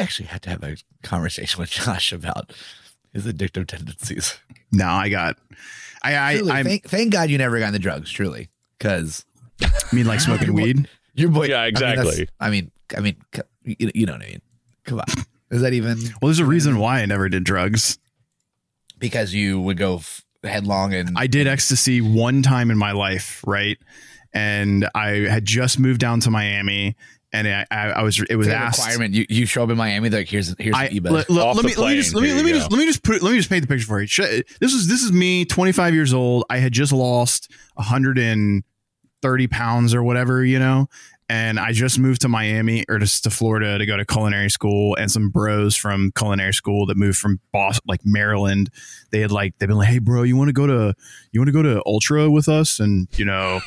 actually had to have a conversation with Josh about his addictive tendencies. No, I got. I I Truly, I, thank, thank God you never got into drugs. Truly, because I mean like smoking weed. your boy. Yeah, I mean, exactly. I mean, I mean, you, you know what I mean. Come on, is that even Well, there's a reason why I never did drugs. because you would go f- headlong and I did ecstasy one time in my life, right? And I had just moved down to Miami, and I, I, I was it was It's like a asked. requirement. You you show up in Miami, they're like here's here's I, an e let, let- Off let the me let me just let me let me just let me just put let me just paint the picture for you. This is this is me, 25 years old. I had just lost 130 pounds or whatever, you know, and I just moved to Miami or just to Florida to go to culinary school. And some bros from culinary school that moved from Boston, like Maryland, they had like they've been like, hey, bro, you want to go to you want to go to Ultra with us? And you know.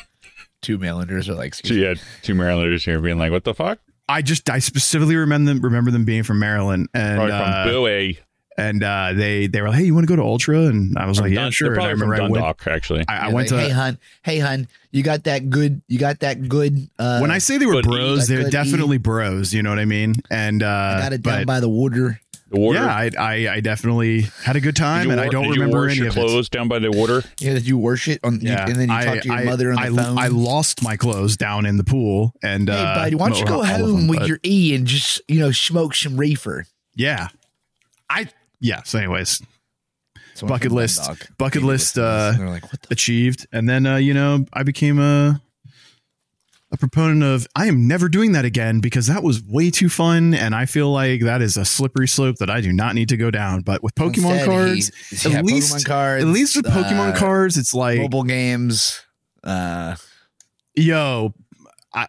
Two Marylanders are like, So you had two Marylanders here being like, "What the fuck?" I just I specifically remember them remember them being from Maryland and Probably uh, from Bowie. and uh, they they were like, hey, you want to go to Ultra? And I was like, yeah, sure. And I probably remember from I went. Actually. I, I Yeah, went like, to hey hun, hey hun, you got that good, you got that good. Uh, when I say they were bros, eat. they're Good definitely bros. You know what I mean? And uh, I got it down but by the water. The water. yeah, I, I I definitely had a good time, you and I don't did you remember wash any your of it. clothes down by the water. Yeah, did you worship on, you- Yeah, and then you I- talk to your I- mother on I, the phone. I lost my clothes down in the pool, and hey, uh, buddy, why don't you go not all of home them, with but your E and just you know smoke some reefer? yeah, I yeah. So, anyways, Someone Bucket list- bucket maybe list, uh, they're like, what the? achieved and then uh, you know i became a a proponent of i am never doing that again because that was way too fun and i feel like that is a slippery slope that i do not need to go down but with pokemon Instead, cards he- yeah, at least- Pokemon cards, at least with pokemon uh, cards it's like mobile games. Uh, yo i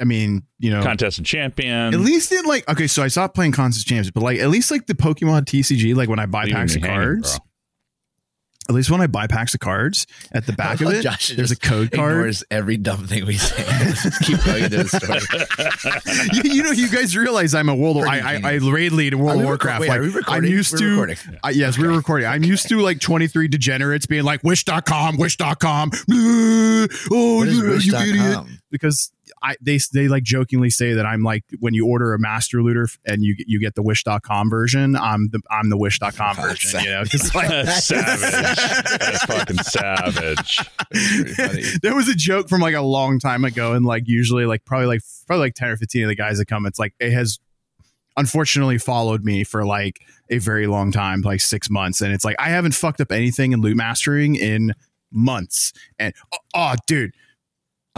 i mean you know Contest and champion. at least in like okay so i stopped playing contest champions, but like at least like the pokemon tcg like when i buy packs of cards bro. At least when i buy packs of cards at the back of love it Josh there's a code card ignores every dumb thing we say. Just keep going into the story. you, you know, you guys realize I'm a World. Of, I, I I raid lead in World of Warcraft. wait, like I'm used We're to. recording. Uh, yes, we're recording. I'm used to like 23 degenerates being like wish.com, wish.com. Oh, What you, you idiot. Wish.com? Because I they they like jokingly say that I'm like when you order a master looter and you you get the wish.com version, I'm the I'm the wish.com version. You know, 'Cause, like That's savage. That's fucking savage. Pretty there was a joke from like a long time ago, and like usually like probably like probably like ten or fifteen of the guys that come, it's like it has unfortunately followed me for like a very long time, like six months, and it's like I haven't fucked up anything in loot mastering in months, and oh, oh, dude,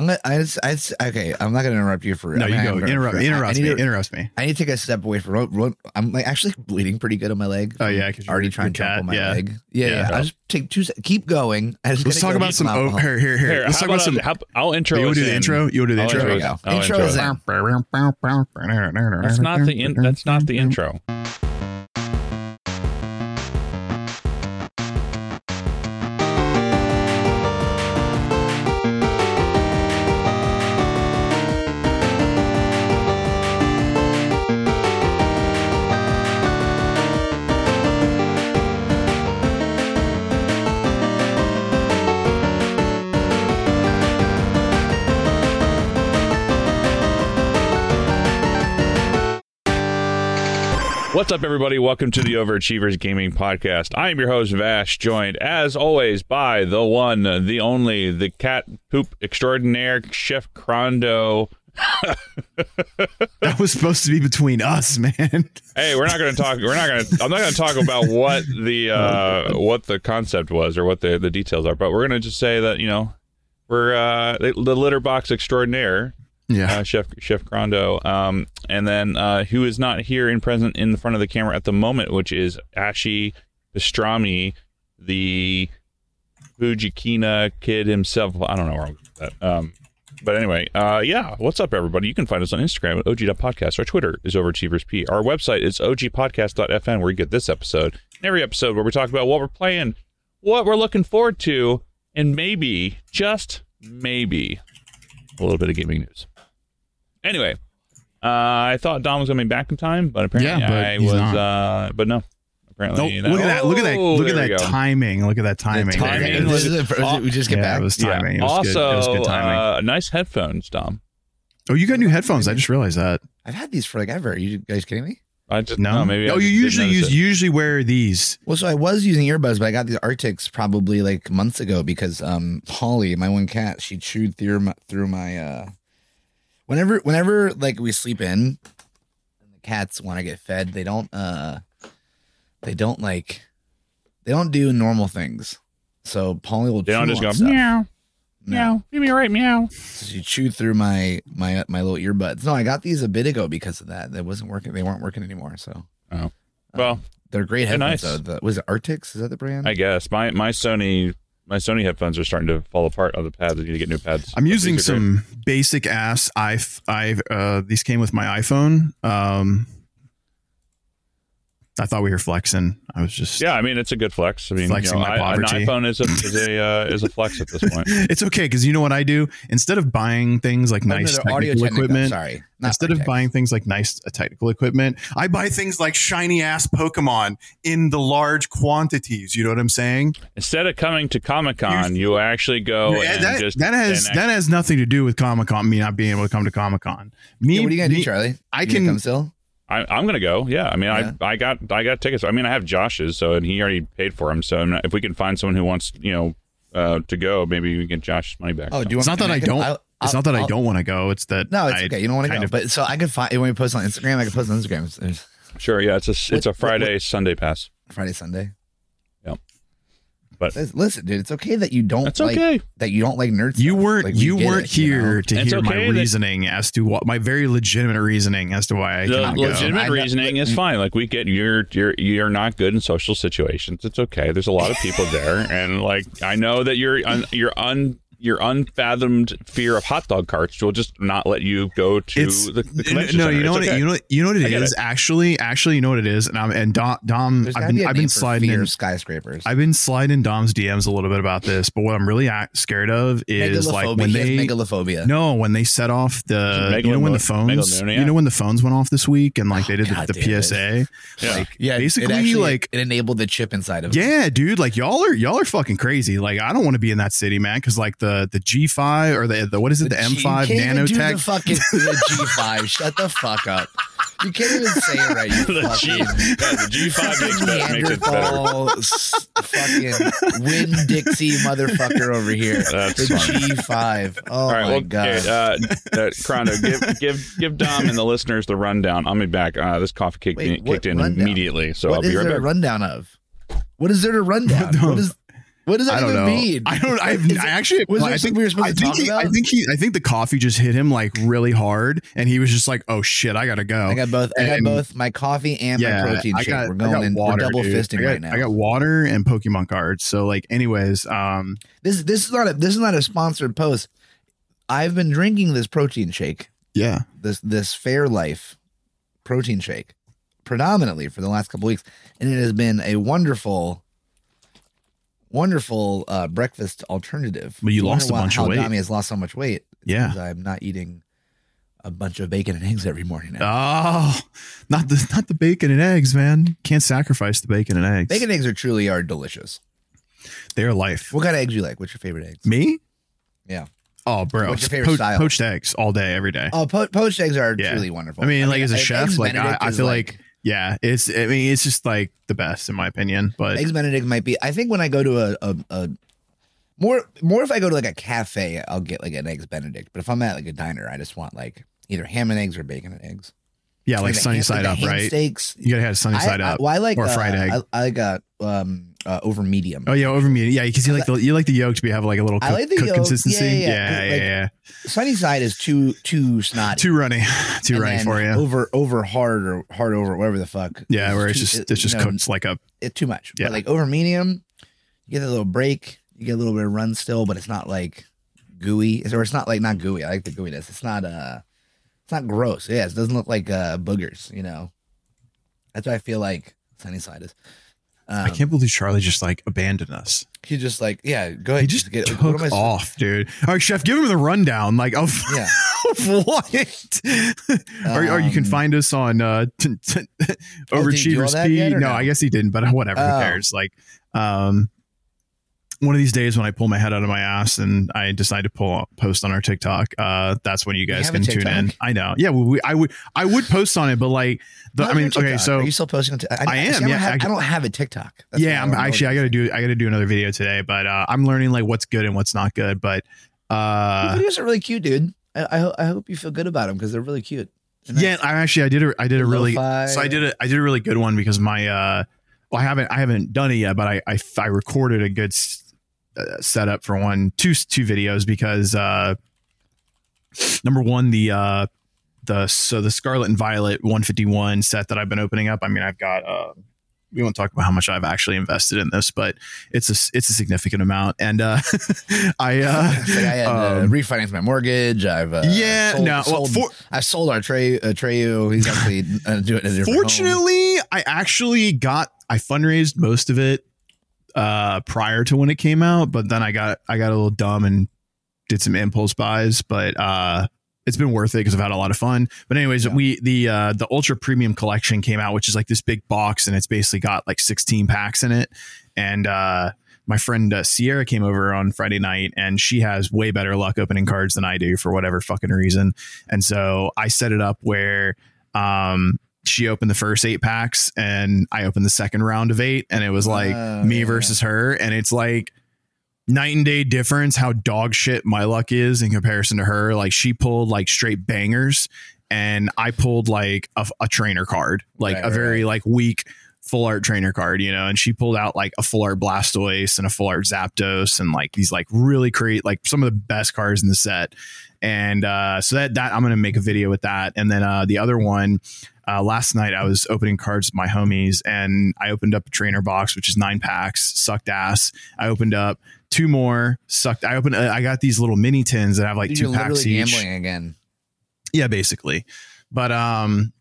I'm gonna. I just, I just, okay, I'm not gonna interrupt you for. no, I'm you go gonna interrupt, for- interrupt I me, need to- interrupt me. I need to take a step away from. Ro- ro- I'm like actually bleeding pretty good on my leg. Oh yeah, because already trying to jump on my yeah. leg. Yeah, Yeah. yeah. I'll just take two. Keep going. I just Let's talk go about get some. Oh, here, here, here. Here, Let's how talk about about, some. how, I'll intro. you want to do the intro? You want to do the I'll intro? There we intro go. Intro intro is That's not the in, that's not the intro. What's up, everybody? Welcome to the Overachievers Gaming Podcast. I am your host, Vash, joined as always by the one, the only, the cat poop extraordinaire, Chef Crondo. That was supposed to be between us, man. Hey, we're not going to talk. We're not going to. I'm not going to talk about what the uh, what the concept was or what the the details are, but we're going to just say that you know we're uh, the, the litter box extraordinaire, Yeah. uh, Chef Chef Crondo, um, and then uh, who is not here in present in the front of the camera at the moment, which is Ashi Pastrami, the Fujikina kid himself. I don't know where I'm with that. Um, but anyway, uh, yeah, what's up, everybody? You can find us on Instagram at og.podcast. Our Twitter is overachieversp. Our website is ogpodcast.fn, where you get this episode and every episode where we talk about what we're playing, what we're looking forward to, and maybe, just maybe, a little bit of gaming news. Anyway, uh, I thought Dom was going to be back in time, but apparently Yeah, but I was, not. uh, but no. No, Apparently, look at that! Look at that! Oh, Look at that timing! Look at that timing! timing There it This is. is we just get yeah, back. it was timing. It was also, good. It was good timing. uh, nice headphones, Dom. oh, you got new headphones! I just realized that. I've had these for like ever. Are you guys kidding me? I just No, no, maybe. I oh, you usually use it. usually wear these. Well, so I was using earbuds, but I got these Arctis probably like months ago because um Polly, my one cat, she chewed through my through my uh whenever whenever like we sleep in and the cats want to get fed, they don't uh they don't like they don't do normal things. So Polly will They don't just on go stuff. meow, No. meow. Give me a right meow. So she chewed through my my my little earbuds. No, I got these a bit ago because of that. That wasn't working. They weren't working anymore. So oh, Well, they're great They're headphones. nice. Though. The, was it Arctis? Is that the brand? I guess my my Sony my Sony headphones are starting to fall apart on the pads. I need to get new pads. I'm using are great. some basic ass i i uh these came with my iPhone. Um I thought we were flexing. I was just Yeah, I mean it's a good flex. I mean, Flexing you know, my I- an iPhone is a is a uh, is a flex at this point. it's okay because you know what I do instead of buying things like Oh, no, nice they're technical equipment. Sorry, Instead of Arctis. buying things like nice uh, technical equipment, I buy things like shiny ass Pokemon in the large quantities. You know what I'm saying? Instead of coming to Comic Con, you actually go Yeah, and that, just that has that has nothing to do with Comic Con. Me not being able to come to Comic Con. Me, Yeah, what are you gonna me- do, Charlie? I You can- come still. I, I'm gonna go. Yeah, I mean, Yeah. I I got I got tickets. I mean, I have Josh's, so and he already paid for them. So I'm not- if we can find someone who wants, you know, uh, to go, maybe we can get Josh's money back. Oh, So- do you want? It's want? not that I can- don't. I'll- It's I'll- not that I I'll- don't want to go. It's that No, it's I okay. You don't want to kind go, of- but so I can find when we post on Instagram. I can post on Instagram. Sure. Yeah, it's a it's What- a what- Friday Sunday pass. Friday, Sunday. Yep. But- Listen- listen, dude, it's okay that you don't That's like okay. that you don't like nerds. You weren't you weren't here to It's hear my okay that- reasoning as to what my very legitimate reasoning as to why I The cannot legitimate I know- reasoning is fine. Like we get you're you're you're not good in social situations. It's okay. There's a lot of people there, and like I know that you're un, you're un your unfathomed fear of hot dog carts will just not let you go to It's the, the convention no, center. you know It's what okay. it, you know you know what I it get is actually actually you know what it is and I'm and Dom, Dom I've been be a I've been sliding in skyscrapers. I've been sliding Dom's DMs a little bit about this but what I'm really scared of is like when He has they megalophobia. no when they set off the Is you know when the phones you know when the phones went off this week and like Oh, they did God the, the. PSA Yeah. like yeah, basically it actually, like it enabled the chip inside of. it. yeah, dude, like y'all are y'all are fucking crazy. Like I don't want to be in that city, man, because like the the G5 or the, the what is it, the, G- M5 you can't even do nanotech. The fucking the G5. Shut the fuck up. You can't even say it right. You the G, yeah, fucking. the G5 Express makes it better. Neanderthal, fucking Win Dixie motherfucker over here. That's the funny. G5. Oh All right, my well, god. okay, uh, uh, Crondo, give give give Dom and the listeners the rundown. I'll be back. Uh, this coffee kicked, Wait, in, kicked in rundown? immediately, so what I'll be right there a back. rundown of? What is there to run down? No. What is what does that I don't even know. mean? I don't. I've, it- I actually. was there I think we were supposed I to think talk he, I think he. I think the coffee just hit him like really hard, and he was just like, "Oh shit, I gotta go." I got both. I got both my coffee and yeah, my protein shake. got, we're going in. water, we're double dude. fisting I got, right now. I got water and Pokemon cards. So like, anyways, um, this this is not a this is not a sponsored post. I've been drinking this protein shake, yeah, this this Fairlife protein shake, predominantly for the last couple weeks, and it has been a wonderful, wonderful uh, breakfast alternative. Well, you I lost a bunch how of weight. Dami has lost so much weight. Yeah. I'm not eating a bunch of bacon and eggs every morning now. Oh, not the not the bacon and eggs, man. Can't sacrifice the bacon and eggs. bacon and eggs are truly are delicious. They're life. What kind of eggs you like? What's your favorite eggs? Me? Yeah. Oh, bro. What's your favorite style? Poached eggs all day, every day. Oh, po- poached eggs are Yeah. truly wonderful. I mean, like as a chef, like I, I feel like, yeah, it's. I mean, it's just like the best in my opinion. But eggs Benedict might be. I think when I go to a, a, a more more if I go to like a cafe, I'll get like an eggs Benedict. But if I'm at like a diner, I just want like either ham and eggs or bacon and eggs. yeah, like the sunny ham- side the up, right? Steaks. You gotta have sunny side I, up well, I like or uh, fried egg. I, I like uh, um uh, over medium. oh yeah, over medium. Yeah, because you like the you like the yolk to be have like a little cook, like cook consistency. Yeah, Yeah, yeah, yeah, yeah. yeah. Sunny side is too too snotty. Too runny, too And runny for you. Over over hard or hard over whatever the fuck. yeah, is where it's too- just it's just you know, cooked like a it too much. Yeah. But like over medium, you get a little break, you get a little bit of run still, but it's not like gooey. Or it's not like not gooey. I like the gooiness. It's not uh it's not gross. Yeah, it doesn't look like uh boogers, you know. That's what I feel like sunny side is. Um, I can't believe Charlie just like abandoned us. He just like, yeah, go ahead. He just get, took I- off, dude. All right, chef, give him the rundown. Like of, Yeah. of what? or, or you can Um, find us on uh, t- t- Oh, did he do all Overachievers that P. No, no? I guess he didn't, but whatever. Oh. Who cares? Like, um, one of these days when I pull my head out of my ass and I decide to pull post on our TikTok, uh, that's when you guys can tune in. I know. Yeah, we, we, I would I would post on it, but like the, I mean, okay, so are you still posting on Tik- I am, see, don't yeah, have, I- I don't have a TikTok. That's yeah, I'm actually I got to do I got to do another video today, but uh, I'm learning like what's good and what's not good. But uh, videos are really cute, dude. I, I, ho- I hope you feel good about them because they're really cute. They're yeah, I actually I did a I did a really Lo-fi. so I did a I did a really good one because my uh well I haven't I haven't done it yet, but I I, I recorded a good uh, setup for one two two videos because uh number one the uh the so the Scarlet and Violet 151 set that I've been opening up. I mean, I've got uh we won't talk about how much I've actually invested in this, but it's a it's a significant amount, and uh, I uh, like I had to um, refinance my mortgage. I've uh, yeah sold, no well sold, for, I sold our Trey uh, Treyu. He's actually uh, doing it. different home. Fortunately, I actually got I fundraised most of it uh prior to when it came out, but then I got I got a little dumb and did some impulse buys, but uh it's been worth it because I've had a lot of fun. But anyways, Yeah. we the uh the ultra premium collection came out, which is like this big box and it's basically got like 16 packs in it. And uh my friend uh, Sierra came over on Friday night and she has way better luck opening cards than I do for whatever fucking reason. And so I set it up where um she opened the first eight packs and I opened the second round of eight. And it was like Oh, me yeah. versus her. And it's like night and day difference how dog shit my luck is in comparison to her. Like she pulled like straight bangers and I pulled like a, a trainer card like Right, a very right. like weak full art trainer card you know and she pulled out like a full art Blastoise and a full art Zapdos and like these like really create like some of the best cards in the set. And uh so that that I'm gonna make a video with that. And then uh the other one uh, last night I was opening cards with my homies and I opened up a trainer box, which is nine packs, sucked ass. I opened up two more, sucked. I opened, I got these little mini tins that have like Dude, two you're packs literally each. gambling again. Yeah, basically. But um,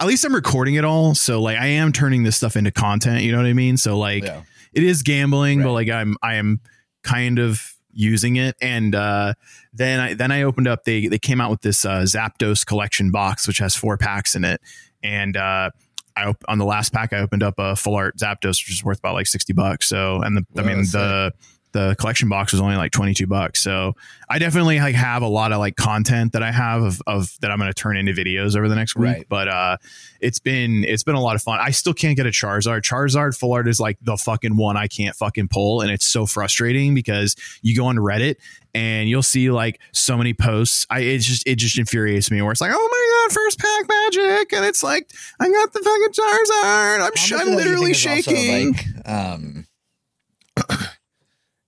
at least I'm recording it all, so like I am turning this stuff into content. You know what I mean? So like Yeah. it is gambling, but like I'm I am kind of using it. And uh, then I then I opened up. They they came out with this uh, Zapdos collection box, which has four packs in it. And uh, I op- on the last pack, I opened up a full art Zapdos, which is worth about like sixty bucks. So and the I mean the the collection box was only like 22 bucks. So i definitely like have a lot of like content that i have of, of that i'm going to turn into videos over the next week. Right. but uh it's been it's been a lot of fun. I still can't get a charizard. Charizard full art is like the fucking one i can't fucking pull and it's so frustrating because you go on reddit and you'll see like so many posts. I it just it just infuriates me where it's like oh my god first pack magic and it's like i got the fucking charizard. I'm, sh- I'm of that do you literally think is also, shaking. like, um,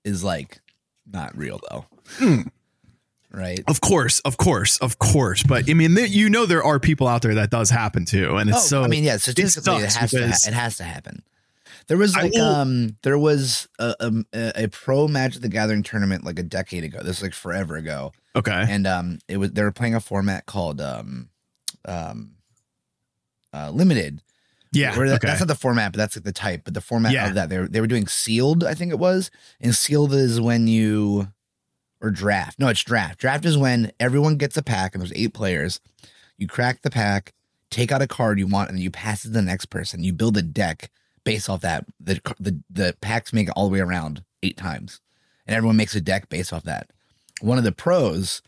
is like not real though, Hmm. right? Of course, of course, of course. But I mean, there, you know, there are people out there that does happen too, and it's oh, so. I mean, yeah, statistically, it, sucks has to ha- it has to happen. There was like will- um, there was a, a a pro Magic the Gathering tournament like a decade ago. This is like forever ago, okay, and um, it was they were playing a format called um, um, uh, limited. Yeah, that- okay, That's not the format, but that's like the type. But the format Yeah. of that, they were, they were doing sealed, I think it was. And sealed is when you, or draft. No, it's draft. Draft is when everyone gets a pack and there's eight players. You crack the pack, take out a card you want, and then you pass it to the next person. You build a deck based off that. The, the, the packs make it all the way around eight times. And everyone makes a deck based off that. One of the pros,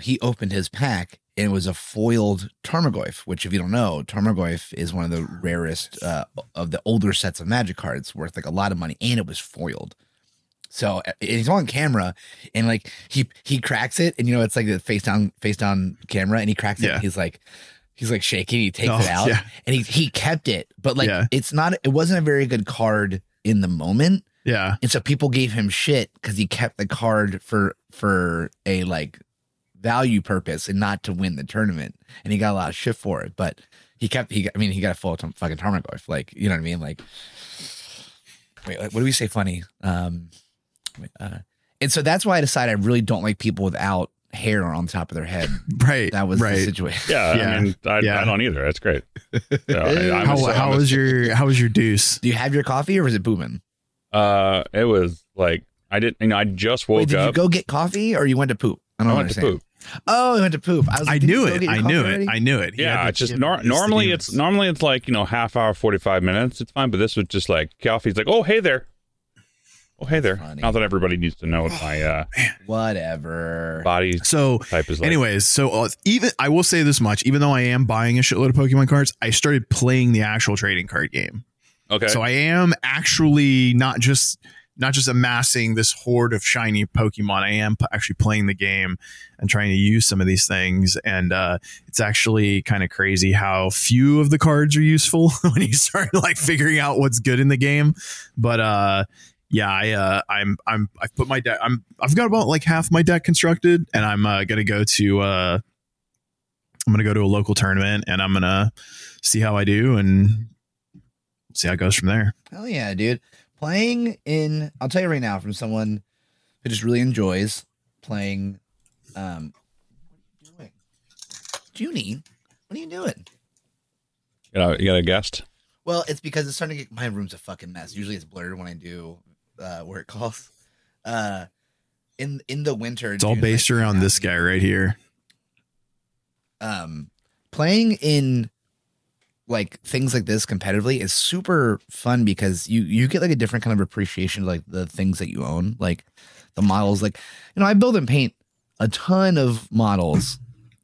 he opened his pack and it was a foiled Tarmogoyf, which, if you don't know, Tarmogoyf is one of the rarest uh, of the older sets of magic cards, worth like a lot of money, and it was foiled. So he's on camera, and like he he cracks it, and you know it's like the face down face down camera, and he cracks it. Yeah. And he's like he's like shaking. He takes Oh, it out, yeah. and he he kept it, but like Yeah. it's not. It wasn't a very good card in the moment. yeah, And so people gave him shit because he kept the card for for a like value purpose and not to win the tournament. And he got a lot of shit for it. But he kept he I mean he got a full t- fucking Tarmogoyf. Like, you know what I mean? Like wait, like, what do we say funny? Um uh, and so that's why I decided I really don't like people without hair on top of their head. right. That was the right. situation. Yeah, Yeah. I mean, I, Yeah. I don't either. That's great. Yeah, I, How, a- how was your how was your deuce? Do you have your coffee or was it booming? Uh, it was like I didn't. You know, I just woke Wait, did you up. go get coffee or you went to poop? I I don't went to understand. poop. Oh, you went to poop. I was I like, did knew it. I coffee knew it. already? I knew it. He Yeah, it's just nor- normally it's normally it's like you know half hour, forty five minutes. It's fine, but this was just like coffee's like, oh hey there. oh hey there. Funny. Not that everybody needs to know what my uh, Whatever. body So type is like. Anyways, so uh, even I will say this much: even though I am buying a shitload of Pokemon cards, I started playing the actual trading card game. okay. So I am actually not just not just amassing this horde of shiny Pokemon. I am p- actually playing the game and trying to use some of these things. And uh, it's actually kind of crazy how few of the cards are useful when you start like figuring out what's good in the game. But uh, yeah, I uh, I'm I'm I've put my deck. I'm I've got about like half my deck constructed, and I'm uh, gonna go to uh, I'm gonna go to a local tournament, and I'm gonna see how I do and see how it goes from there. Hell yeah, dude. Playing in I'll tell you right now from someone who just really enjoys playing um what are you doing? Junie, what are you doing? you, got a, you got a guest? Well, it's because it's starting to get my room's a fucking mess. Usually it's blurred when I do uh work calls. Uh in in the winter It's all based like, around this guy right here. um playing in like things like this competitively is super fun because you you get like a different kind of appreciation of like the things that you own like the models. Like you know i build and paint a ton of models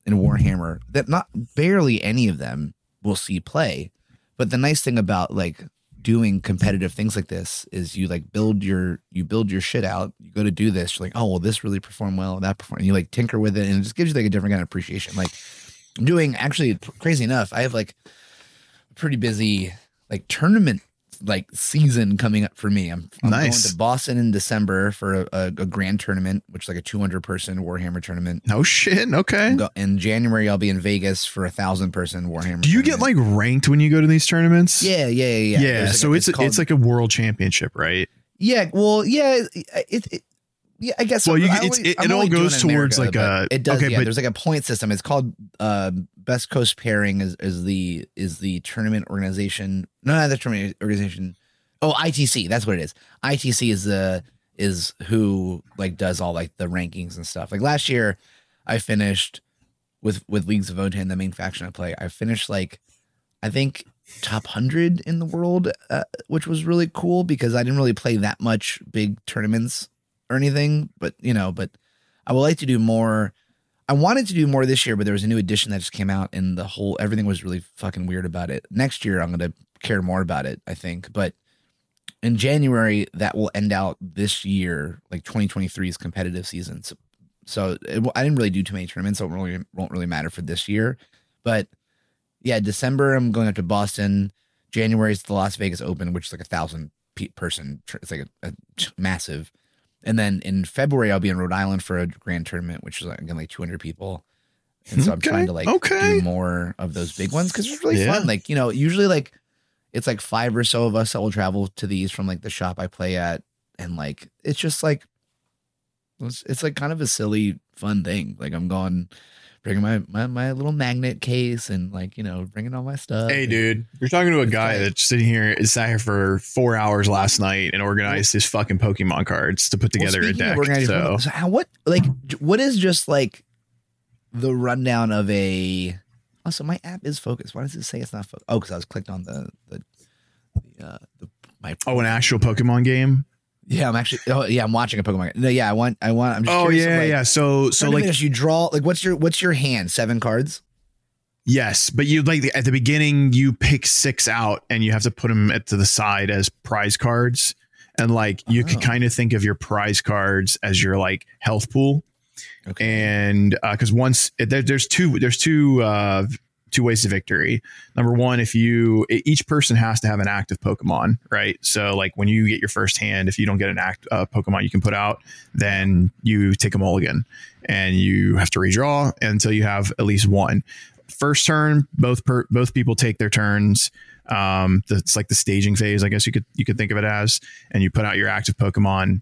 in warhammer that not barely any of them will see play. But the nice thing about like doing competitive things like this is you like build your you build your shit out. You go to do this you're like oh well this really performed well that performed and you like tinker with it and it just gives you like a different kind of appreciation. Like doing actually crazy enough. I have like pretty busy like tournament like season coming up for me. I'm, I'm Nice. going to Boston in December for a, a, a grand tournament, which is like a 200 person Warhammer tournament. No shit. Okay. In January, I'll be in Vegas for a thousand person Warhammer. Do you get like ranked when you go to these tournaments? yeah, yeah, yeah, yeah. Yeah. Like, so a- it's it's, called- like a world championship, right? yeah, well, yeah, it, it yeah, I guess. Well, you- I it's- only- it- it all goes towards, America, like, a- It does. okay, yeah, but- there's like a point system. It's called uh, Best Coast Pairing is, is the is the tournament organization. No, not the tournament organization. Oh, ITC. That's what it is. ITC is the is who like does all like the rankings and stuff. Like last year, I finished with with Leagues of Votann, the main faction I play. I finished like I think top 100 in the world, uh, which was really cool because I didn't really play that much big tournaments or anything. But, you know, but I would like to do more. I wanted to do more this year, but there was a new edition that just came out and the whole everything was really fucking weird about it. Next year, I'm going to care more about it, I think. But in January, that will end out this year, like 2023's competitive season. So, so it, I didn't really do too many tournaments, so it really won't really matter for this year. But yeah, December I'm going up to Boston. January is the Las Vegas Open, which is like a thousand pe- person. It's like a, a massive. And then in February I'll be in Rhode Island for a grand tournament, which is like, again like 200 people. And so I'm Okay, trying to like okay. do more of those big ones because it's really Yeah. fun. Like you know, usually like it's like five or so of us that will travel to these from like the shop I play at, and like it's just like it's, it's like kind of a silly fun thing. Like I'm going bringing my, my my little magnet case and like you know bringing all my stuff. Hey, dude, you're talking to a guy like- that's sitting here, sat here for four hours last night and organized his fucking Pokemon cards to put Well, together a speaking of deck. So so how what like what is just like the rundown of a also my app is focused. Why does it say it's not focused? Oh, because I was clicked on the the, the, uh, the my oh, an actual Pokemon game. Yeah I'm actually oh yeah I'm watching a Pokemon. No, yeah I want I want I'm just Oh yeah, like, yeah. So so like finish, you draw like what's your what's your hand seven cards Yes, but you like at the beginning you pick six out and you have to put them at to the side as prize cards, and like you Oh. can kind of think of your prize cards as your like health pool, okay and uh because once there, there's two there's two uh, two ways to victory. Number one, if you each person has to have an active Pokemon, right? So like when you get your first hand, if you don't get an act uh, Pokemon you can put out, then you take a mulligan, and you have to redraw until you have at least one. First turn, both per, both people take their turns. Um, that's like the staging phase, I guess you could you could think of it as, and you put out your active Pokemon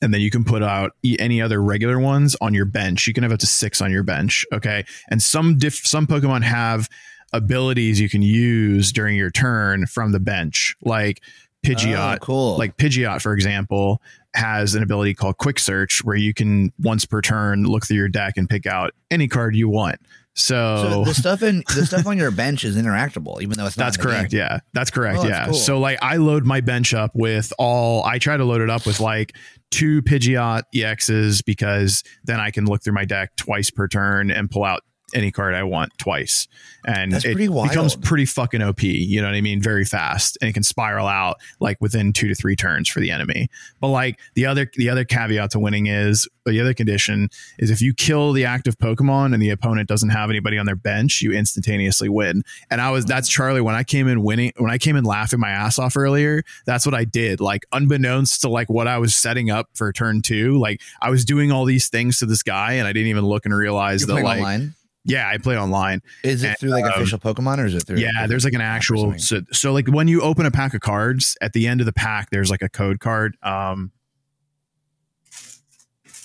and then you can put out any other regular ones on your bench. You can have up to six on your bench. Okay, and some diff- some Pokemon have abilities you can use during your turn from the bench, like Pidgeot. oh, cool Like Pidgeot, for example, has an ability called Quick Search, where you can once per turn look through your deck and pick out any card you want. So, So the stuff in the stuff on your bench is interactable, even though it's not. that's correct. game. Yeah, that's correct. Oh, that's yeah. cool. So like I load my bench up with all. I try to load it up with like two Pidgeot EXs because then I can look through my deck twice per turn and pull out any card I want twice, and That's it pretty becomes pretty fucking OP. You know what I mean? Very fast, and it can spiral out like within two to three turns for the enemy. But like the other the other caveat to winning is the other condition is if you kill the active Pokemon and the opponent doesn't have anybody on their bench, you instantaneously win. And I was that's Charlie when I came in winning when I came in laughing my ass off earlier. That's what I did. Like unbeknownst to like what I was setting up for turn two, like I was doing all these things to this guy and I didn't even look and realize You're that like online. Yeah, I play online. Is it and, through like um, official Pokemon or is it through? Yeah, there's like an actual so, so like when you open a pack of cards at the end of the pack, there's like a code card. Um,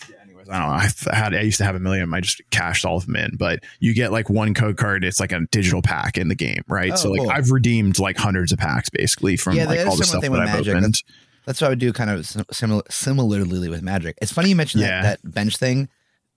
yeah, anyways, I don't know. I've had I used to have a million. of them. I just cashed all of them in, but you get like one code card. It's like a digital pack in the game, right? Oh, so like cool. I've redeemed like hundreds of packs basically from Yeah, like all the stuff that I've Magic. opened. That's what I would do, kind of similar, similarly with Magic. It's funny you mentioned Yeah. that, that bench thing.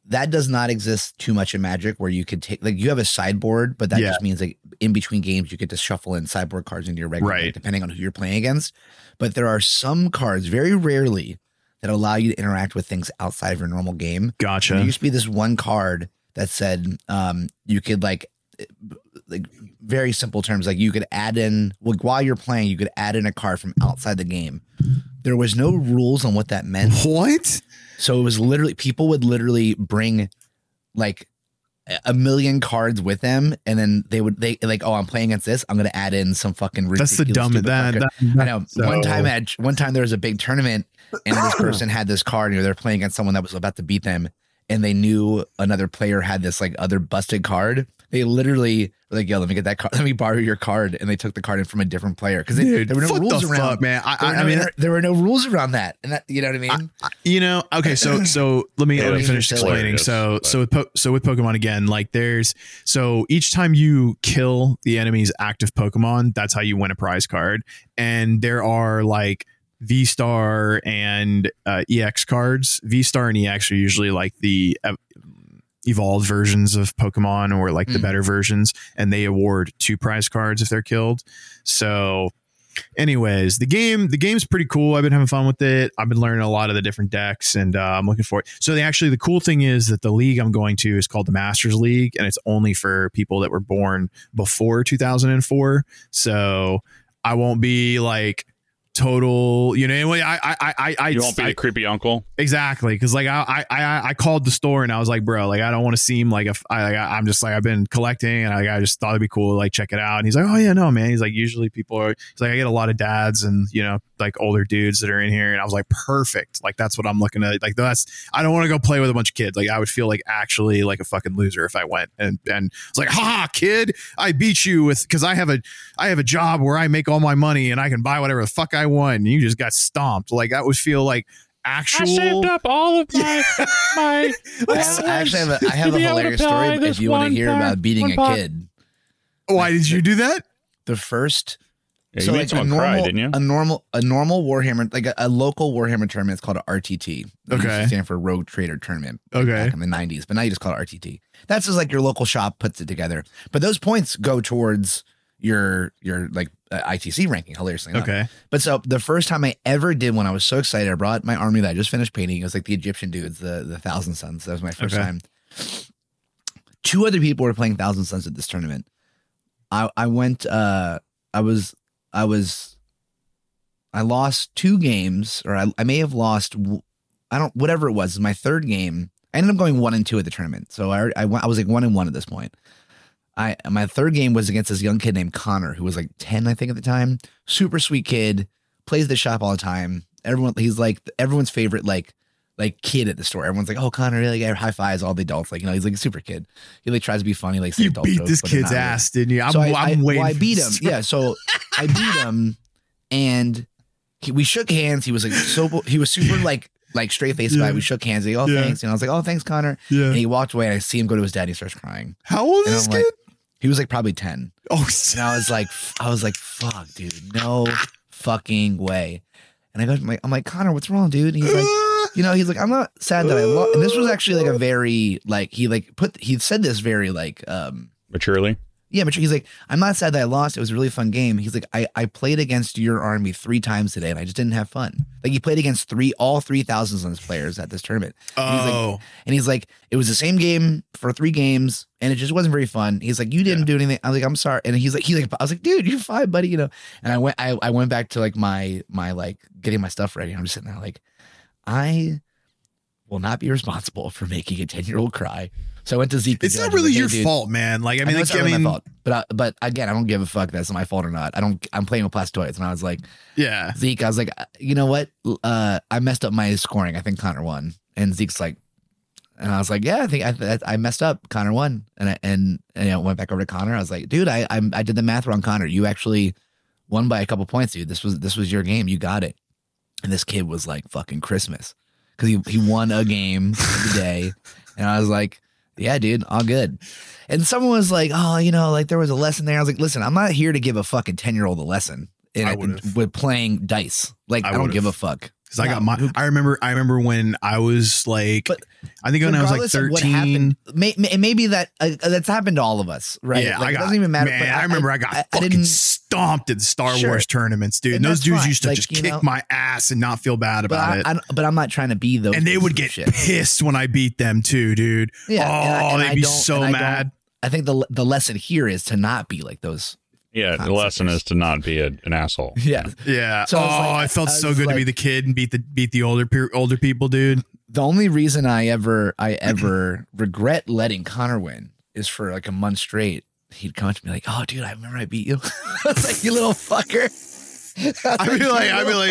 That does not exist too much in Magic, where you could take like you have a sideboard, but that Yeah. just means like in between games you get to shuffle in sideboard cards into your regular Right. deck, depending on who you're playing against. But there are some cards, very rarely, that allow you to interact with things outside of your normal game. Gotcha. There used to be this one card that said um, you could like like very simple terms like you could add in like while you're playing you could add in a card from outside the game. There was no rules on what that meant. What? So it was literally people would literally bring like a million cards with them and then they would they like oh I'm playing against this I'm going to add in some fucking That's the ridiculous dumb that, that I know. so- One time at one time there was a big tournament and this person had this card and they're playing against someone that was about to beat them and they knew another player had this like other busted card. They literally were like, yo, let me get that card. Let me borrow your card. And they took the card in from a different player because there were no rules the around. fuck, man. I, There, I, were I mean, inter- there were no rules around that. And that, you know what I mean? you know okay so so let me Yeah, let me finish explaining so Hilarious, so with po- so with pokemon again like there's so each time you kill the enemy's active pokemon that's how you win a prize card and there are like v star and uh, ex cards v star and ex are usually like the ev- evolved versions of pokemon or like the Mm. better versions and they award two prize cards if they're killed. So anyways the game the game's pretty cool. I've been having fun with it. I've been learning a lot of the different decks and uh, i'm looking for it so the, actually the cool thing is that the league i'm going to is called the masters league and it's only for people that were born before 2004 so i won't be like total you know anyway i i i i You won't be I, the creepy uncle. Exactly, because like I, I I I called the store and I was like, bro, like I don't want to seem like a I, like, I'm just like I've been collecting and I, I just thought it'd be cool to like check it out. And he's like, oh yeah, no man. He's like, usually people are. He's like, I get a lot of dads and you know like older dudes that are in here, and I was like, perfect. Like that's what I'm looking at. Like that's I don't want to go play with a bunch of kids. Like I would feel like actually like a fucking loser if I went and and it's like, ha, kid, I beat you with because I have a I have a job where I make all my money and I can buy whatever the fuck I want, and you just got stomped. Like that would feel like actual. I saved up all of my my. I, have, actually have a, I have a hilarious story if you want to hear about beating a kid. Why did you do that? The first Yeah, so you made like a normal, cry, didn't you? a normal, a normal Warhammer, like a, a local Warhammer tournament. It's called a RTT. It Okay. stand for Rogue Trader Tournament. Okay. back in the '90s, but now you just call it RTT. That's just like your local shop puts it together. But those points go towards your your like ITC ranking. Hilariously enough. Okay. But so the first time I ever did one, I was so excited. I brought my army that I just finished painting. It was like the Egyptian dudes, the the Thousand Sons. That was my first Okay. time. Two other people were playing Thousand Sons at this tournament. I I went. uh I was I was. I lost two games, or I, I may have lost. I don't whatever it was. It was my third game. I ended up going one and two at the tournament, so I I, I was like one and one at this point. I my third game was against this young kid named Connor, who was like ten, I think, at the time. Super sweet kid, plays the shop all the time. Everyone, he's like everyone's favorite, like like kid at the store. Everyone's like, "Oh, Connor, really?" Like, high fives all the adults. Like, you know, he's like a super kid. He like tries to be funny, like You adult beat jokes, this kid's really. ass, didn't you? I'm, So I, I'm I, waiting. well, I beat him. Yeah, so I beat him, and he, we shook hands. He was like so he was super like like straight faced about it. We shook hands. Like, oh, Yeah. thanks. And I was like, oh, thanks, Connor. Yeah. And he walked away, and I see him go to his dad. He starts crying. How old And is this I'm kid? Like, he was like probably ten. oh, And I was like, I was like, fuck, dude, no fucking way. And I go, to my, I'm like, Connor, what's wrong, dude? And he's like, you know, he's like, I'm not sad that I lost. And this was actually like a very like he like put he said this very like um Maturely. Yeah, but he's like, I'm not sad that I lost. It was a really fun game. He's like, I, I played against your army three times today and I just didn't have fun. Like he played against three all three Thousand Sons players at this tournament. And he's like, Oh, and he's like, it was the same game for three games, and it just wasn't very fun. He's like, you didn't do anything. I was like, I'm sorry. And he's like, he's like, I was like, dude, you're fine, buddy. You know. And I went, I, I went back to like my my like getting my stuff ready. I'm just sitting there like, I will not be responsible for making a ten year old cry. So I went to Zeke. it's not really like, your fault, man. Like I I mean, like, it's I not really mean, my fault, but I, but again, I don't give a fuck if that's my fault or not. I don't. I'm playing with Blastoise, and I was like, yeah. Zeke, I was like, you know what? Uh, I messed up my scoring. I think Connor won, and Zeke's like, and I was like, yeah, I think I, I messed up. Connor won, and I and, and I went back over to Connor. I was like, dude, I I, I did the math wrong. Connor, you actually won by a couple points, dude. This was this was your game. You got it. And this kid was like fucking Christmas because he he won a game of the day, and I was like, yeah, dude, all good. And someone was like, oh, you know, like there was a lesson there. I was like, listen, I'm not here to give a fucking ten year old a lesson. In, in- with playing dice, like I I, don't give a fuck. Because I got my. I remember. I remember when I was like. But I think when I was like of what thirteen. happened, may, may, maybe that uh, that's happened to all of us, right? Yeah, like, I it doesn't even matter. Man, but I, remember I, got fucking didn't. stomped at Star Sure. Wars tournaments, dude. And And those dudes fine. used to Like, just kick know- my ass and not feel bad about I, it. I, but I'm not trying to be those. and they would get shit. pissed when I beat them too, dude. Yeah, oh, and I- they'd I be so I mad. I think the the lesson here is to not be like those. Yeah, the lesson is to not be a, an asshole. Yeah. Yeah. So oh, I like- it felt I so was good to be the kid and beat the beat the older pe- older people, dude. The only reason I ever I ever regret letting Connor win is for like a month straight. He'd come up to me like, "Oh, dude, I remember I beat you." I was like, "You little fucker." I'd be like, I'd be like,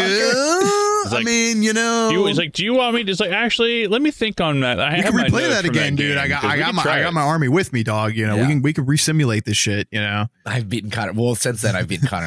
It's I like- mean, you know, He was like, "Do you want me?" to Just like, actually, let me think on that. I we can my replay that from again, dude. game, I got, 'cause I got my, I got my army with me, dog. You know, we can, we could resimulate this shit. You know, I've beaten Connor. Well, since then I've beaten Connor.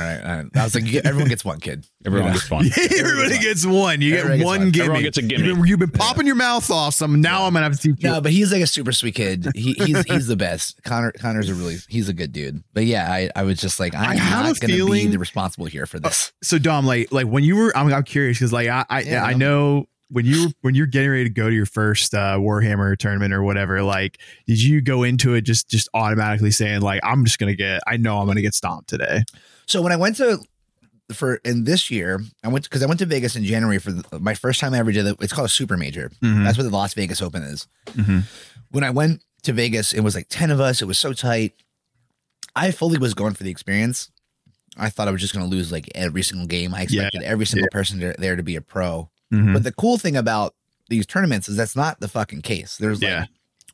I, I was like, get- everyone gets one kid. Everyone You know? gets one. everybody gets one. You Everybody get one one. gimme. Everyone gets a gimme. You've been, you've been popping your mouth off. Some now I'm gonna have to teach you. No, but he's like a super sweet kid. He, he's he's the best. Connor Connor's a really he's a good dude. But yeah, I, I was just like I I'm have not a going to be feeling- the responsible here for this. Uh, so Dom, like like when you were, I'm, I'm curious because like I I, Yeah, I know when you when you're getting ready to go to your first uh, Warhammer tournament or whatever, like did you go into it just just automatically saying like I'm just gonna get I know I'm gonna get stomped today. So when I went to for in this year, I went because I went to Vegas in January for the, my first time I ever did it. It's called a super major. Mhm. That's what the Las Vegas Open is. Mhm. When I went to Vegas, it was like ten of us. It was so tight. I fully was going for the experience. I thought I was just going to lose like every single game. I Yeah. expected every single person there, there to be a pro. Mhm. But the cool thing about these tournaments is that's not the fucking case. There's like Yeah.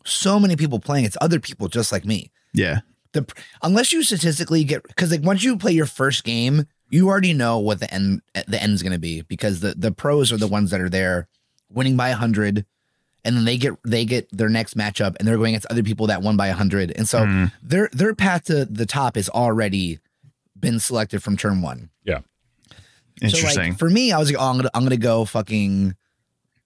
so many people playing. It's other people just like me. Yeah, The unless you statistically get because like once you play your first game, you already know what the end the end's going to be because the the pros are the ones that are there winning by hundred, and then they get they get their next matchup and they're going against other people that won by hundred, and so Mhm. their their path to the top is already been selected from turn one. Yeah. Interesting. So like for me, I was like, oh, I'm gonna I'm gonna go fucking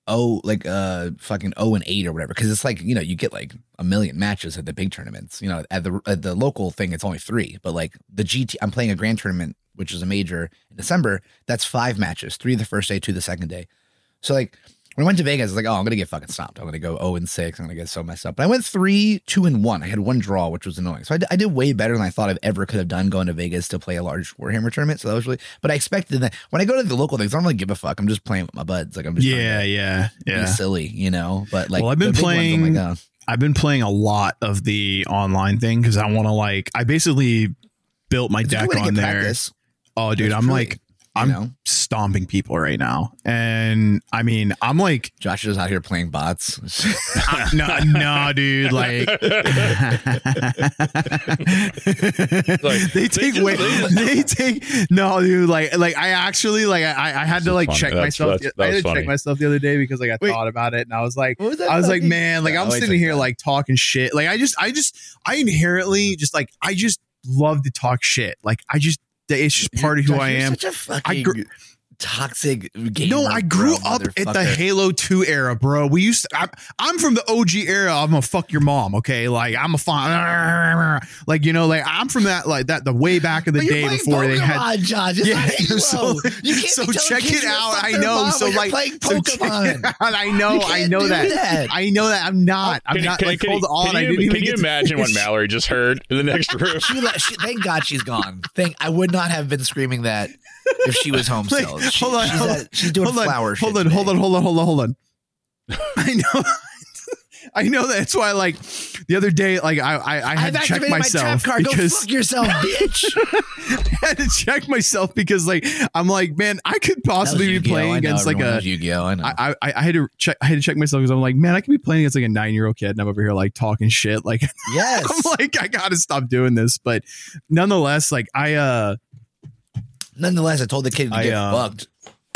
oh like uh fucking oh and eight or whatever because it's like you know you get like a million matches at the big tournaments. You know at the at the local thing it's only three, but like the GT, I'm playing a grand tournament which is a major in December. That's five matches, three the first day, two the second day. So like when I went to Vegas, I was like, oh, I'm gonna get fucking stopped. I'm gonna go oh and six. I'm gonna get so messed up. But I went three, two and one. I had one draw, which was annoying. So I did, I did way better than I thought I ever could have done going to Vegas to play a large Warhammer tournament. So that was really. But I expected that when I go to the local things, I don't really give a fuck. I'm just playing with my buds. Like I'm just yeah, to yeah, yeah. silly, you know. But like, Well, I've been big ones, oh playing- oh. I've been playing a lot of the online thing because I want to like I basically built my It's deck on there. practice, Oh, dude, That's I'm truly, like I'm know? stomping people right now, and I mean I'm like Josh is out here playing bots. I- no, no, dude. Like, they take just- way, they take no, dude. Like, like I actually like I, I had to like funny. check That's- myself. that's- I had that's to funny. check myself the other day because like I Wait. thought about it and I was like, What was that I was like, man, like I'm Oh, sitting took here that. like talking shit. Like I just, I just, I inherently just like I just love to talk shit. Like I just, it's just part of who I am. Such a fucking I gr- toxic game. No, I grew bro, up at the. Halo 2 era, bro. We used to, I'm, I'm from the OG era. I'm gonna fuck your mom, okay? Like I'm a fun, like you know, like I'm from that, like that, the way back in the But day playing before they had. Pokemon, Josh. It's Yeah, not Halo. so- you can't so check it out. I know. So like, playing so check Pokemon. it out. I know. You I can't know that. that. I know that. I'm not. I'm Can, not. can, like can, hold you- on. can I didn't even can you get to imagine what. Mallory just heard in the next room? She, she, thank God she's gone. Thank I would not have been screaming that if she was home Like, still. She- hold on, she's, hold at- she's doing hold on, shit. hold on, today. hold on, hold on, hold on, hold on. I know. I know that's why. Like the other day, like I I, I had I've to check my myself trap card. Go because fuck yourself, bitch. I had to check myself because like I'm like, man, I could possibly be playing against like a. Yu-Gi-Oh. I know. I, I I had to check. I had to check myself because I'm like, man, I could be playing against like a nine year old kid, and I'm over here like talking shit. Like yes. I'm like, I gotta stop doing this. But nonetheless, like I uh Nonetheless, I told the kid to I, get uh, fucked.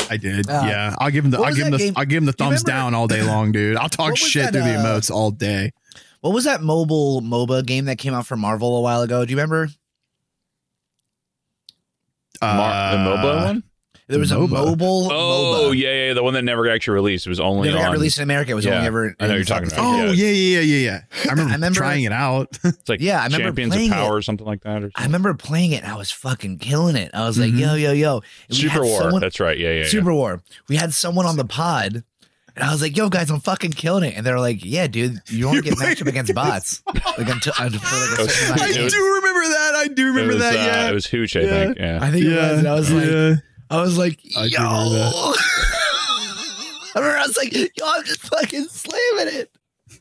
I did. Uh, yeah, I'll give him the I'll was give him that the game? I'll give him the thumbs remember- down all day long, dude. I'll talk shit that, through the uh, emotes all day. What was that mobile MOBA game that came out for Marvel a while ago? Do you remember? Mar- the Uh, MOBA one? There was a mobile. Oh MOBA. yeah, yeah, the one that never actually released. It was only Never got released in America. It was Yeah, only ever. I know in you're talking about. Oh yeah, yeah, yeah, yeah, yeah. I remember, I remember- trying it out. It's like Yeah, I remember Champions of Power it. or something like that. Or I remember playing it and I was fucking killing it. I was like, Mhm. yo, yo, yo. And Super War. someone- That's right. Yeah, yeah. yeah. Super War. We had someone on the pod, and I was like, "Yo, guys, I'm fucking killing it." And they're like, "Yeah, dude, you want to get matched up against bots like until uh, for like a certain I of It games." do remember that. I do remember was, that. uh, yeah, it was Hooch, I Yeah. think. Yeah. I think it was. And I was like, yeah. I was like, I yo. remember that. I remember I was like, yo, I'm just fucking slamming it.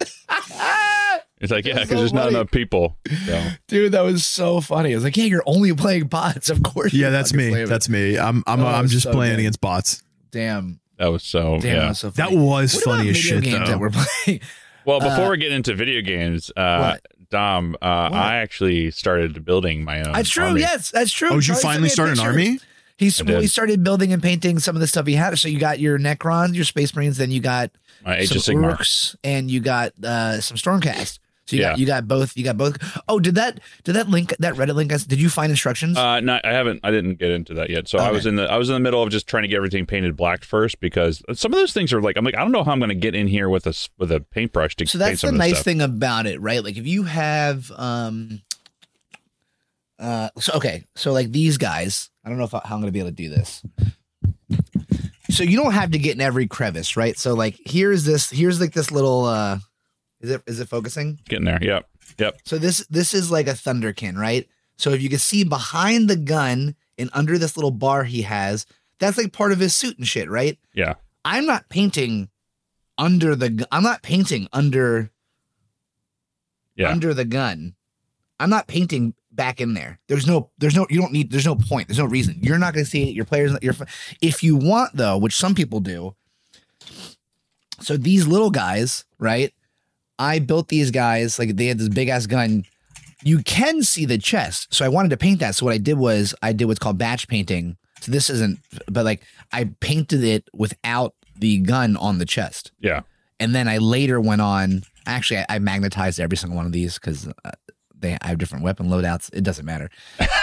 It's like yeah, because so there's not enough people. So. Dude, that was so funny. I was like, yeah, you're only playing bots. Of course. yeah, that's me. That's me. I'm I'm Oh, I'm just so playing good. against bots. damn. That was so Damn, yeah. that was so That was What funny about as video shit games though. that we're playing. Well, before Uh, we get into video games, uh, What? Dom, uh, I actually started building my own. That's true. army. Yes, that's true. oh, did you Charlie finally start an picture. army? He's well, he started building and painting some of the stuff he had. So you got your Necrons, your Space Marines, then you got My Age some of Sigmar. Orcs, and you got uh, some Stormcast. So you Yeah. got you got both. You got both. Oh, did that did that link that Reddit link? Did you find instructions? Uh, no, I haven't. I didn't get into that yet. So I was in the I was in the middle of just trying to get everything painted black first because some of those things are like I'm like I don't know how I'm going to get in here with a with a paintbrush to so that's the nice thing about it, right? Like if you have um uh so okay, so like these guys, I don't know if I, how I'm going to be able to do this. So you don't have to get in every crevice, right? So like here's this here's like this little uh is it is it focusing? Getting there. Yep. Yep. So this this is like a Thunderkyn, right? So if you can see behind the gun and under this little bar he has, that's like part of his suit and shit, right? Yeah. I'm not painting under the gu- I'm not painting under Yeah. under the gun. I'm not painting back in there. There's no there's no you don't need there's no point. There's no reason. You're not going to see it. Your players your if you want though, which some people do. So these little guys, right? I built these guys like they had this big ass gun. You can see the chest. So I wanted to paint that. So what I did was I did what's called batch painting. So this isn't but like I painted it without the gun on the chest. Yeah. And then I later went on. Actually, I, I magnetized every single one of these because uh, they I have different weapon loadouts. It doesn't matter.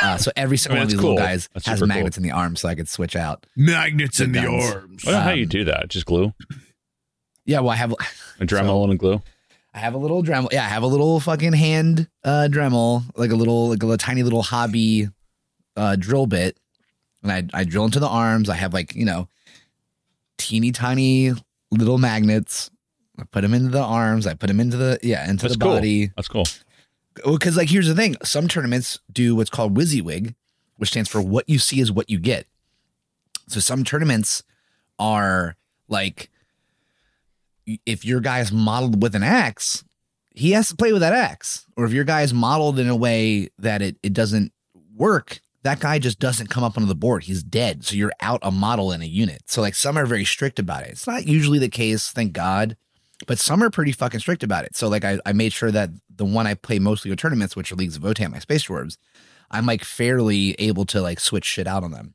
Uh, so every single mean, one of it's these cool. little guys That's has super magnets in the arms, so I could switch out. Magnets in the Guns. arms. I don't know how you Um, do that. Just glue, Yeah, well, I have a Dremel and glue. I have a little Dremel. Yeah, I have a little fucking hand uh, Dremel, like a little like a little, tiny little hobby uh, drill bit, and I I drill into the arms. I have like you know teeny tiny little magnets. I put them into the arms. I put them into the yeah into That's the cool. body. That's cool. Because like here's the thing. Some tournaments do what's called WYSIWYG, which stands for what you see is what you get. So some tournaments are like if your guy is modeled with an axe he has to play with that axe. Or if your guy is modeled in a way that it, it doesn't work that guy just doesn't come up onto the board. He's dead. So you're out a model in a unit. So like some are very strict about it. It's not usually the case thank god but some are pretty fucking strict about it. So like I, I made sure that the one I play mostly with tournaments, which are Leagues of Votann, my space dwarves, I'm like fairly able to like switch shit out on them,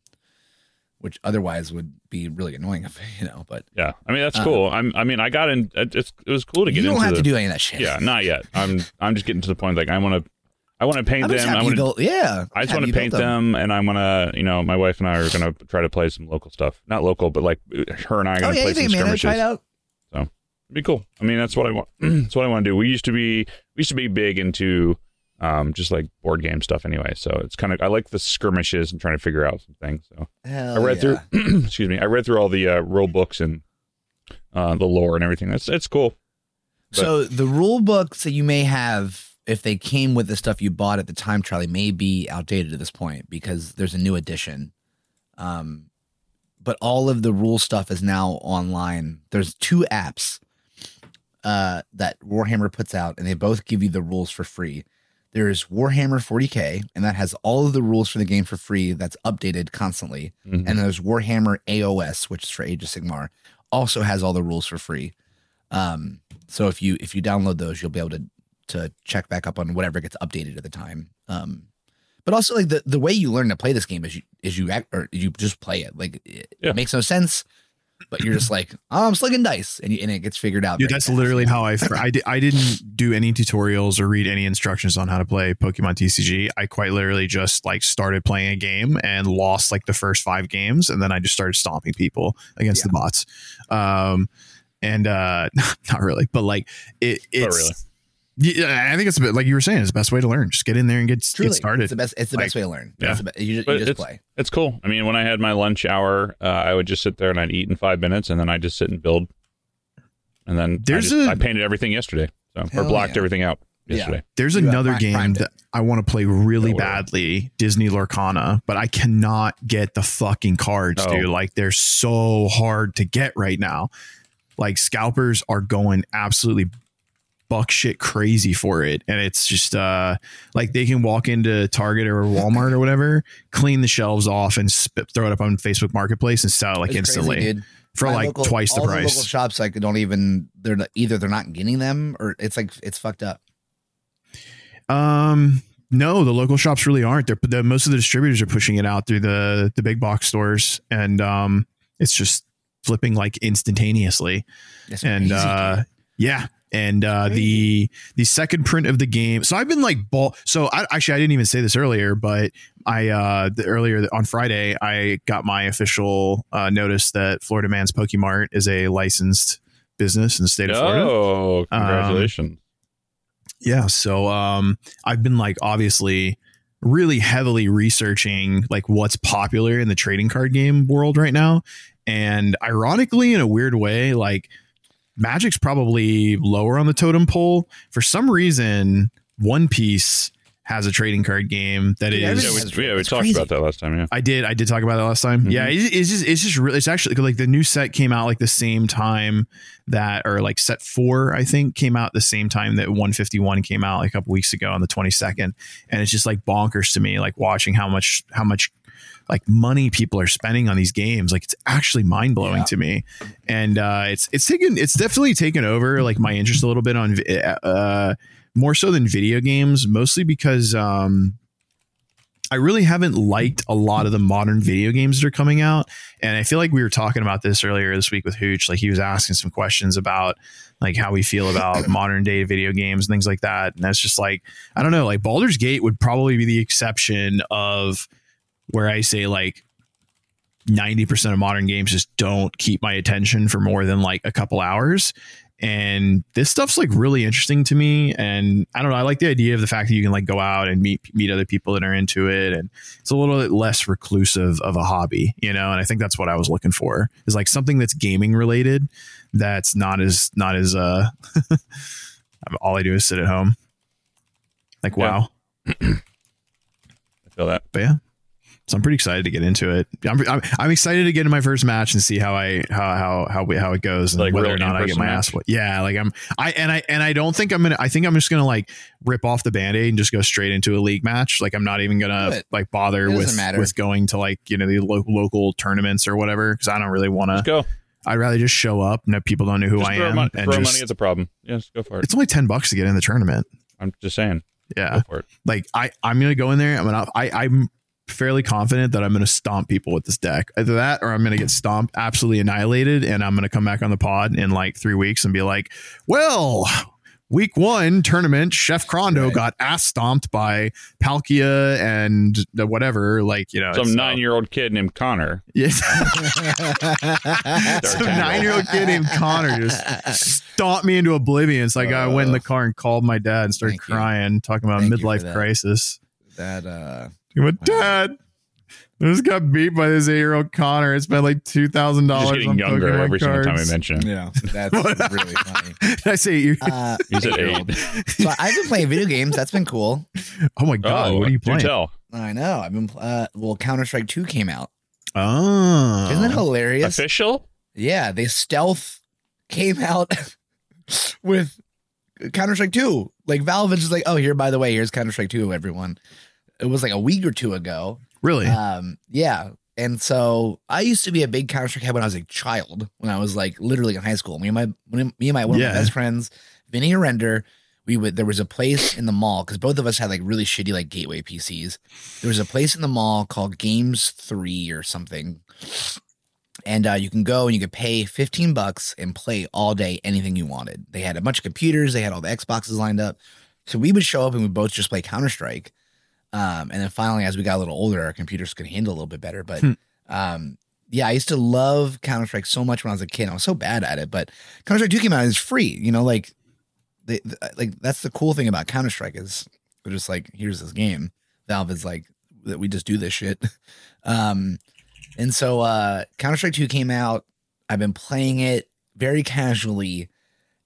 which otherwise would be really annoying if you know. But Yeah. I mean that's Uh, cool. I'm. I mean I got in. It's it was cool to get. Into. You don't into have the, to do any of that shit. Yeah. Not yet. I'm. I'm just getting to the point like I want to. I want to paint them. I want to. Yeah, I just want to paint them, and I'm gonna, you know, my wife and I are gonna try to play some local stuff. Not local, but like her and I are Oh gonna yeah, play some skirmishes. Try it out. Be cool. I mean, that's what I want. that's what I want to do. We used to be, we used to be big into, um, just like board game stuff anyway. So it's kind of, I like the skirmishes and trying to figure out some things. So Hell I read yeah. through, excuse me, I read through all the uh, rule books and uh, the lore and everything. That's it's cool. But- So the rule books that you may have, if they came with the stuff you bought at the time, Charlie, may be outdated at this point because there's a new edition. Um, but all of the rule stuff is now online. There's two apps uh, that Warhammer puts out, and they both give you the rules for free. There's Warhammer 40k, and that has all of the rules for the game for free. That's updated constantly. Mhm. And there's Warhammer AOS, which is for Age of Sigmar, also has all the rules for free. Um, so if you if you download those, you'll be able to to check back up on whatever gets updated at the time. Um, but also like the, the way you learn to play this game is you is you act or you just play it. Like it, Yeah. it makes no sense, but you're just like oh, I'm slinging dice, and you, and it gets figured out. Dude, that's fast. literally how I, I, did, I didn't do any tutorials or read any instructions on how to play Pokemon TCG. I quite literally just like started playing a game and lost like the first five games, and then I just started stomping people against Yeah. the bots. Um, and uh, not really, but like it, Not it's. really. Yeah, I think it's a bit like you were saying. It's the best way to learn. Just get in there and get, Truly, get started. It's the best. It's the best way to learn. yeah. It's the be- you, ju- you just it's- play. It's cool. I mean, when I had my lunch hour, uh, I would just sit there and I'd eat in five minutes, and then I just sit and build. And then There's I, just, a- I painted everything yesterday, so or blocked yeah. everything out Yeah. yesterday. There's You another game primed it. that I want to play really wow. badly, Disney Lorcana, but I cannot get the fucking cards, Oh. dude. Like they're so hard to get right now. Like scalpers are going absolutely buck shit crazy for it. And it's just uh like they can walk into Target or Walmart or whatever, clean the shelves off and spit, throw it up on Facebook Marketplace and sell it like It's instantly dude. for My like local- twice the price. local shops like don't even they're not, either they're not getting them or it's like it's fucked up. Um, no, the local shops really aren't. They're the, most of the distributors are pushing it out through the the big box stores, and um, it's just flipping like instantaneously. It's And crazy, uh, yeah, and uh, the the second print of the game. So I've been like ball. So I, actually, I didn't even say this earlier, but I uh, the, earlier on Friday I got my official uh, notice that Florida Man's Pokemart is a licensed business in the state of Florida. Oh, congratulations! Yeah. So um I've been like obviously really heavily researching like what's popular in the trading card game world right now. And ironically, in a weird way, like Magic's probably lower on the totem pole. For some reason, One Piece has a trading card game that Dude, is. yeah, we, yeah, we talked crazy. about that last time. Yeah, I did. I did talk about that last time. Mhm. Yeah, it, it's just it's just really it's actually like the new set came out like the same time that or like set four I think came out the same time that 151 came out like a couple weeks ago on the 22nd, and it's just like bonkers to me like watching how much how much like money people are spending on these games like it's actually mind blowing Yeah. to me and uh it's it's taken it's definitely taken over like my interest a little bit on uh more so than video games mostly because um I really haven't liked a lot of the modern video games that are coming out. And I feel like we were talking about this earlier this week with Hooch. Like he was asking some questions about like how we feel about modern day video games and things like that. And that's just like, I don't know, like Baldur's Gate would probably be the exception of where I say like 90% of modern games just don't keep my attention for more than like a couple hours. And this stuff's like really interesting to me. And I don't know, I like the idea of the fact that you can like go out and meet meet other people that are into it. And it's a little bit less reclusive of a hobby, you know, and I think that's what I was looking for is like something that's gaming related that's not as not as uh all I do is sit at home. Like Yeah. wow. I feel that. But yeah. So I'm pretty excited to get into it. I'm, I'm, I'm excited to get in my first match and see how I how how how we, how it goes and Like whether or not I get my match? ass. whooped. Yeah, like I'm I and I and I don't think I'm gonna. I think I'm just gonna like rip off the band aid and just go straight into a league match. Like I'm not even gonna it. like bother with matter. with going to like you know the lo- local tournaments or whatever because I don't really want to. go. I'd rather just show up and have people don't know who Just I throw, am mon- and throw just. money at the problem. Yes, go for it. it's only ten bucks to get in the tournament. I'm just saying. Yeah. Go for it. like I I'm gonna go in there. I'm gonna I I'm fairly confident that I'm gonna stomp people with this deck. Either that or I'm gonna get stomped, absolutely annihilated, and I'm gonna come back on the pod in like three weeks and be like, well. week one tournament, Chef Crondo Right. got ass stomped by Palkia and the whatever. Like you know, Some so- nine year old kid named Connor. Yes. Some nine year old kid named Connor just stomped me into oblivion. So like I went in the car and called my dad and started Thank you. crying, talking about Thank midlife crisis. that uh He went, Dad, I just got beat by this eight year old Connor. It's spent like two thousand dollars getting on younger Pokemon every single time I mention him. yeah, that's really funny. Did I say you? Uh, He's at eight-year-old. eight. so I've been playing video games. That's been cool. oh my god, oh, what are you do playing? tell. I know. I've been uh well Counter Strike 2 came out. Oh, Isn't that hilarious? Official? Yeah, they stealth came out with Counter Strike 2. Like Valve is just like, oh, here, by the way, here's Counter Strike 2, everyone. It was like a week or two ago. really? Um, yeah. And so I used to be a big Counter Strike head when I was a child, when I was like literally in high school. Me and my when me and my one of my best friends, Vinny Arender, we would there was a place in the mall because both of us had like really shitty like gateway PCs. There was a place in the mall called Games Three or something. And uh, you can go and you could pay 15 bucks and play all day anything you wanted. They had a bunch of computers, they had all the Xboxes lined up. So we would show up and we both just play Counter Strike. Um, and then finally, as we got a little older, our computers could handle a little bit better. But Hmm. um, yeah, I used to love Counter Strike so much when I was a kid. I was so bad at it, but Counter Strike 2 came out and it's free. You know, like, they, th- like that's the cool thing about Counter Strike is they're just like, here's this game. Valve is like that we just do this shit. Um, and so uh, Counter Strike 2 came out. I've been playing it very casually,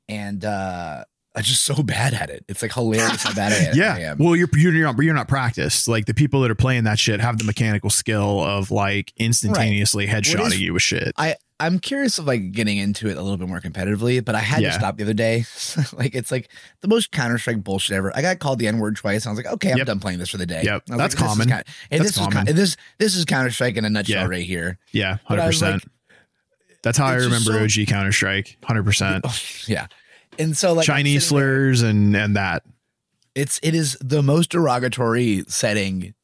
and uh, I'm just so bad at it. It's like hilarious how bad I am. Yeah. Well, you're you're not you're not practiced. Like the people that are playing that shit have the mechanical skill of like instantaneously headshotting is- you with shit. I I'm curious of like getting into it a little bit more competitively, but I had Yeah. to stop the other day. like it's like the most Counter Strike bullshit ever. I got called the N word twice. And I was like, okay, I'm Yep. done playing this for the day. Yep. That's like, is common. kind- and That's this is common. kind- this this is Counter Strike in a nutshell Yeah. right here. yeah, hundred percent. like- That's how I remember so- OG Counter Strike. Hundred percent. yeah, and so like Chinese sitting there- slurs and and that. It's it is the most derogatory setting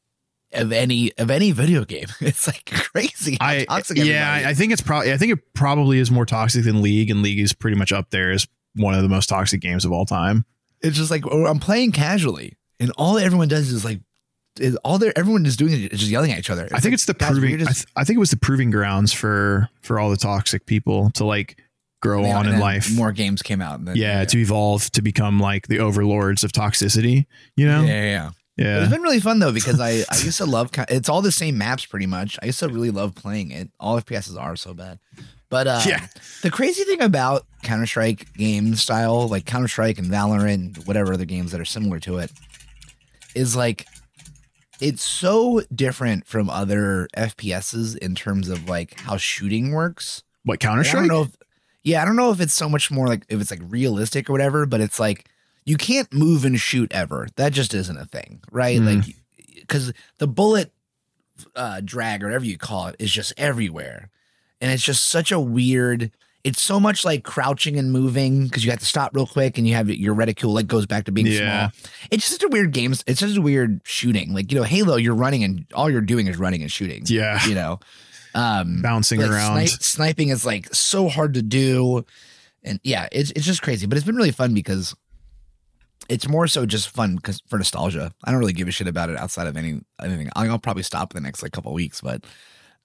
of any of any video game. It's like crazy. I yeah, I, think it's probably I think it probably is more toxic than League, and League is pretty much up there as one of the most toxic games of all time. it's just like I'm playing casually, and all everyone does is like is all they everyone is doing is just yelling at each other. I think it's the proving. I, th- I think it was the proving grounds for for all the toxic people to like grow Yeah, on in life. More games came out. And then, yeah, to evolve to become like the overlords of toxicity. You know? yeah, yeah, yeah. Yeah. It's been really fun though because I I used to love it's all the same maps pretty much. I used to really love playing it. All FPSs are so bad, but uh, Yeah. the crazy thing about Counter Strike game style, like Counter Strike and Valorant, whatever other games that are similar to it, is like it's so different from other FPSs in terms of like how shooting works. What Counter I don't know if yeah, I don't know if it's so much more like if it's like realistic or whatever, but it's like you can't move and shoot ever. That just isn't a thing, right? Mm. Like because the bullet uh, drag or whatever you call it is just everywhere, and it's just such a weird. It's so much like crouching and moving because you have to stop real quick and you have your reticule like goes back to being Yeah. small. It's just a weird game. It's just a weird shooting. Like you know, Halo, you're running and all you're doing is running and shooting. Yeah. you know, um, Bouncing like, around. snipe- sniping is like so hard to do, and yeah, it's it's just crazy. But it's been really fun because it's more so just fun because for nostalgia. I don't really give a shit about it outside of any anything. I'll, I'll probably stop in the next like couple of weeks, but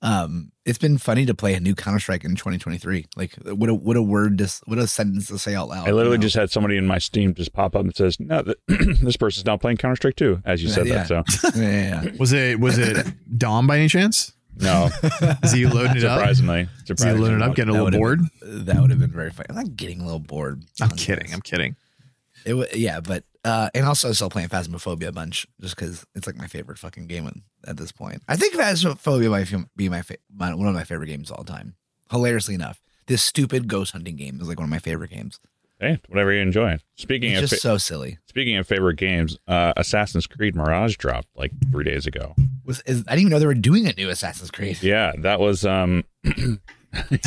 um, it's been funny to play a new Counter Strike in 2023. Like, what a what a word to what a sentence to say out loud. I literally you know? just had somebody in my Steam just pop up and says, "No, th- this person's now playing Counter Strike 2," as you said Yeah. that. So yeah, yeah, yeah. Was it was it Dom by any chance? No, Is he loading it up? surprisingly, Is he loading it up, getting a little would've bored? that would have been very funny. I'm not getting a little bored. I'm kidding. this. I'm kidding. It wa yeah, but uh, and also still playing Phasmophobia a bunch just because it's like my favorite fucking game at- at this point. I think Phasmophobia might be my, fa- my one of my favorite games of all time. Hilariously enough, this stupid ghost hunting game is like one of my favorite games. Hey, whatever you enjoy. Speaking It's of just fa- so silly. speaking of favorite games, uh, Assassin's Creed Mirage dropped like three days ago. Was is, I didn't even know they were doing a new Assassin's Creed. Yeah, that was um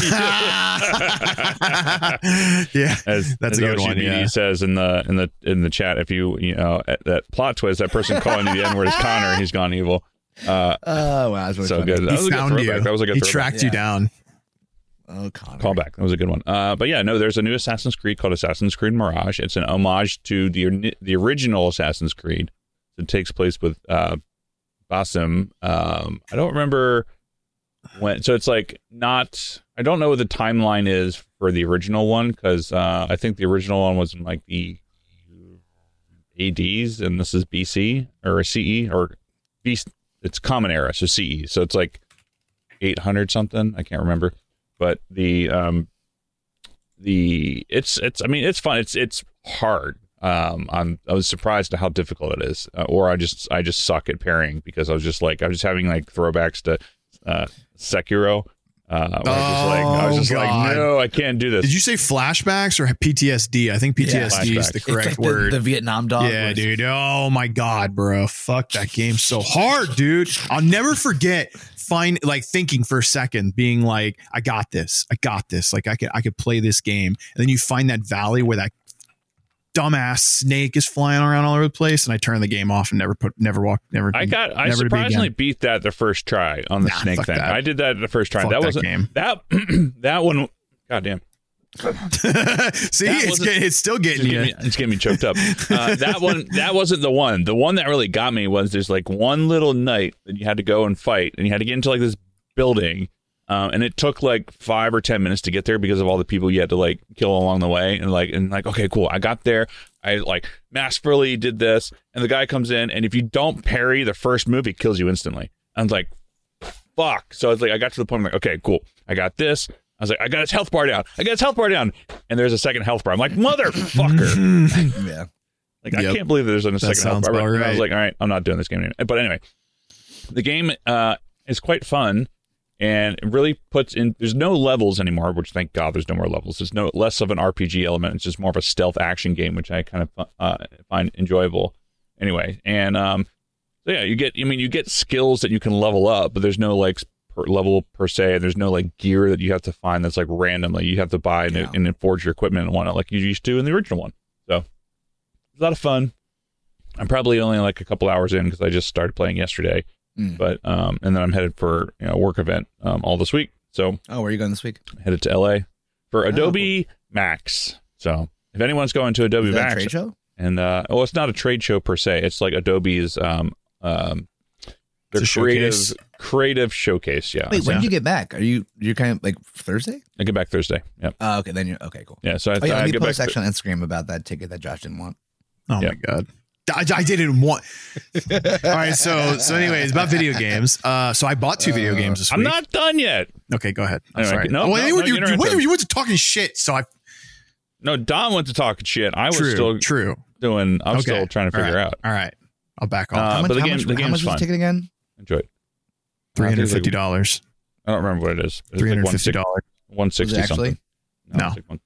yeah. as That's as a good one, yeah. says in the in the in the chat. If you you know at that plot twist, that person calling you the N word is Connor. He's gone evil. Uh, Oh wow, that's really so funny. good. That He was a good found you. That was a good he throwback. tracked you down. Oh, Connor. Callback. That was a good one. Uh, but yeah, no, there's a new Assassin's Creed called Assassin's Creed Mirage. It's an homage to the the original Assassin's Creed. It takes place with uh, Basim. Um, I don't remember when. So it's like not. I don't know what the timeline is for the original one because uh, I think the original one was in like the ADs and this is BC or CE or B. It's Common Era, so CE. So it's like 800 something. I can't remember but the um the it's it's I mean it's fun. It's it's hard. Um, I'm I was surprised at how difficult it is, uh, or I just I just suck at pairing because I was just like I was just having like throwbacks to uh, Sekiro. Uh, where I was just like I was Oh, just God. like no, I can't do this. Did you say flashbacks or PTSD? I think PTSD is flashbacks. the It's correct like the- word. The, Vietnam dog. yeah, was- dude. Oh my god, bro. Fuck that game so hard, dude. I'll never forget find like thinking for a second, being like, I got this. I got this. Like I could I could play this game. And then you find that valley where that dumbass snake is flying around all over the place, and I turn the game off and never put never walk never I got I surprisingly beat that the first try on the Nah, snake thing. that. I did that the first try. Fuck that that wasn't game. that that one. Goddamn. See, it's wasn't- it's still getting getting, me, it's getting me choked up. Uh, that one, that wasn't the one. The one that really got me was there's like one little night that you had to go and fight, and you had to get into like this building, um, and it took like five or ten minutes to get there because of all the people you had to like kill along the way, and like and like okay, cool, I got there. I like masterfully did this, and the guy comes in, and if you don't parry the first move, he kills you instantly. I was like, fuck. So I was like, I got to the point, I'm like, okay, cool, I got this. I was like, I got his health bar down. I got his health bar down. And there's a second health bar. I'm like, motherfucker. Yeah. Like I can't believe there's a second health bar. And I was like, all right, I'm not doing this game anymore. But anyway, the game uh, is quite fun and it really puts in. There's no levels anymore, which thank God there's no more levels. There's no less of an RPG element. It's just more of a stealth action game, which I kind of uh, find enjoyable. Anyway, and um, so yeah, you get. I mean, you get skills that you can level up, but there's no like per level per se. There's no like gear that you have to find that's like randomly. You have to buy and, Yeah. and then forge your equipment and whatnot, like you used to in the original one. So it's a lot of fun. I'm probably only like a couple hours in because I just started playing yesterday, Mm. but um, and then I'm headed for you know, a work event um, all this week. So Oh, where are you going this week? headed to LA for Oh, Adobe Max. So if anyone's going to Adobe Is that a Max, trade show? and uh, well, it's not a trade show per se. It's like Adobe's um, um, their It's creative showcase. creative showcase. Yeah, Wait, when yeah. did you get back? Are you you're kind of like Thursday? I get back Thursday. Yep. Oh, okay. Then you're okay. Cool. Yeah. So I, Oh yeah, I let me get back. post actually on Instagram about that ticket that Josh didn't want. Oh Yeah. my god. I, I did it in one. All right, so so anyways, about video games. Uh, so I bought two video Uh, games this week. I'm not done yet. okay. Go ahead. I'm Anyway, sorry. no, oh, no, wait, no, you, you, into you went to talking shit. So I No, Don went to talk shit. I was true, still true. doing. I'm Okay. still trying to figure right. out. All right, I'll back Uh, off. How much, but the how game- much, the how much is the ticket again? Enjoy it. Three hundred fifty dollars. I don't remember what it is. Three like 160 dollars. One sixty Is it actually? something. No. one-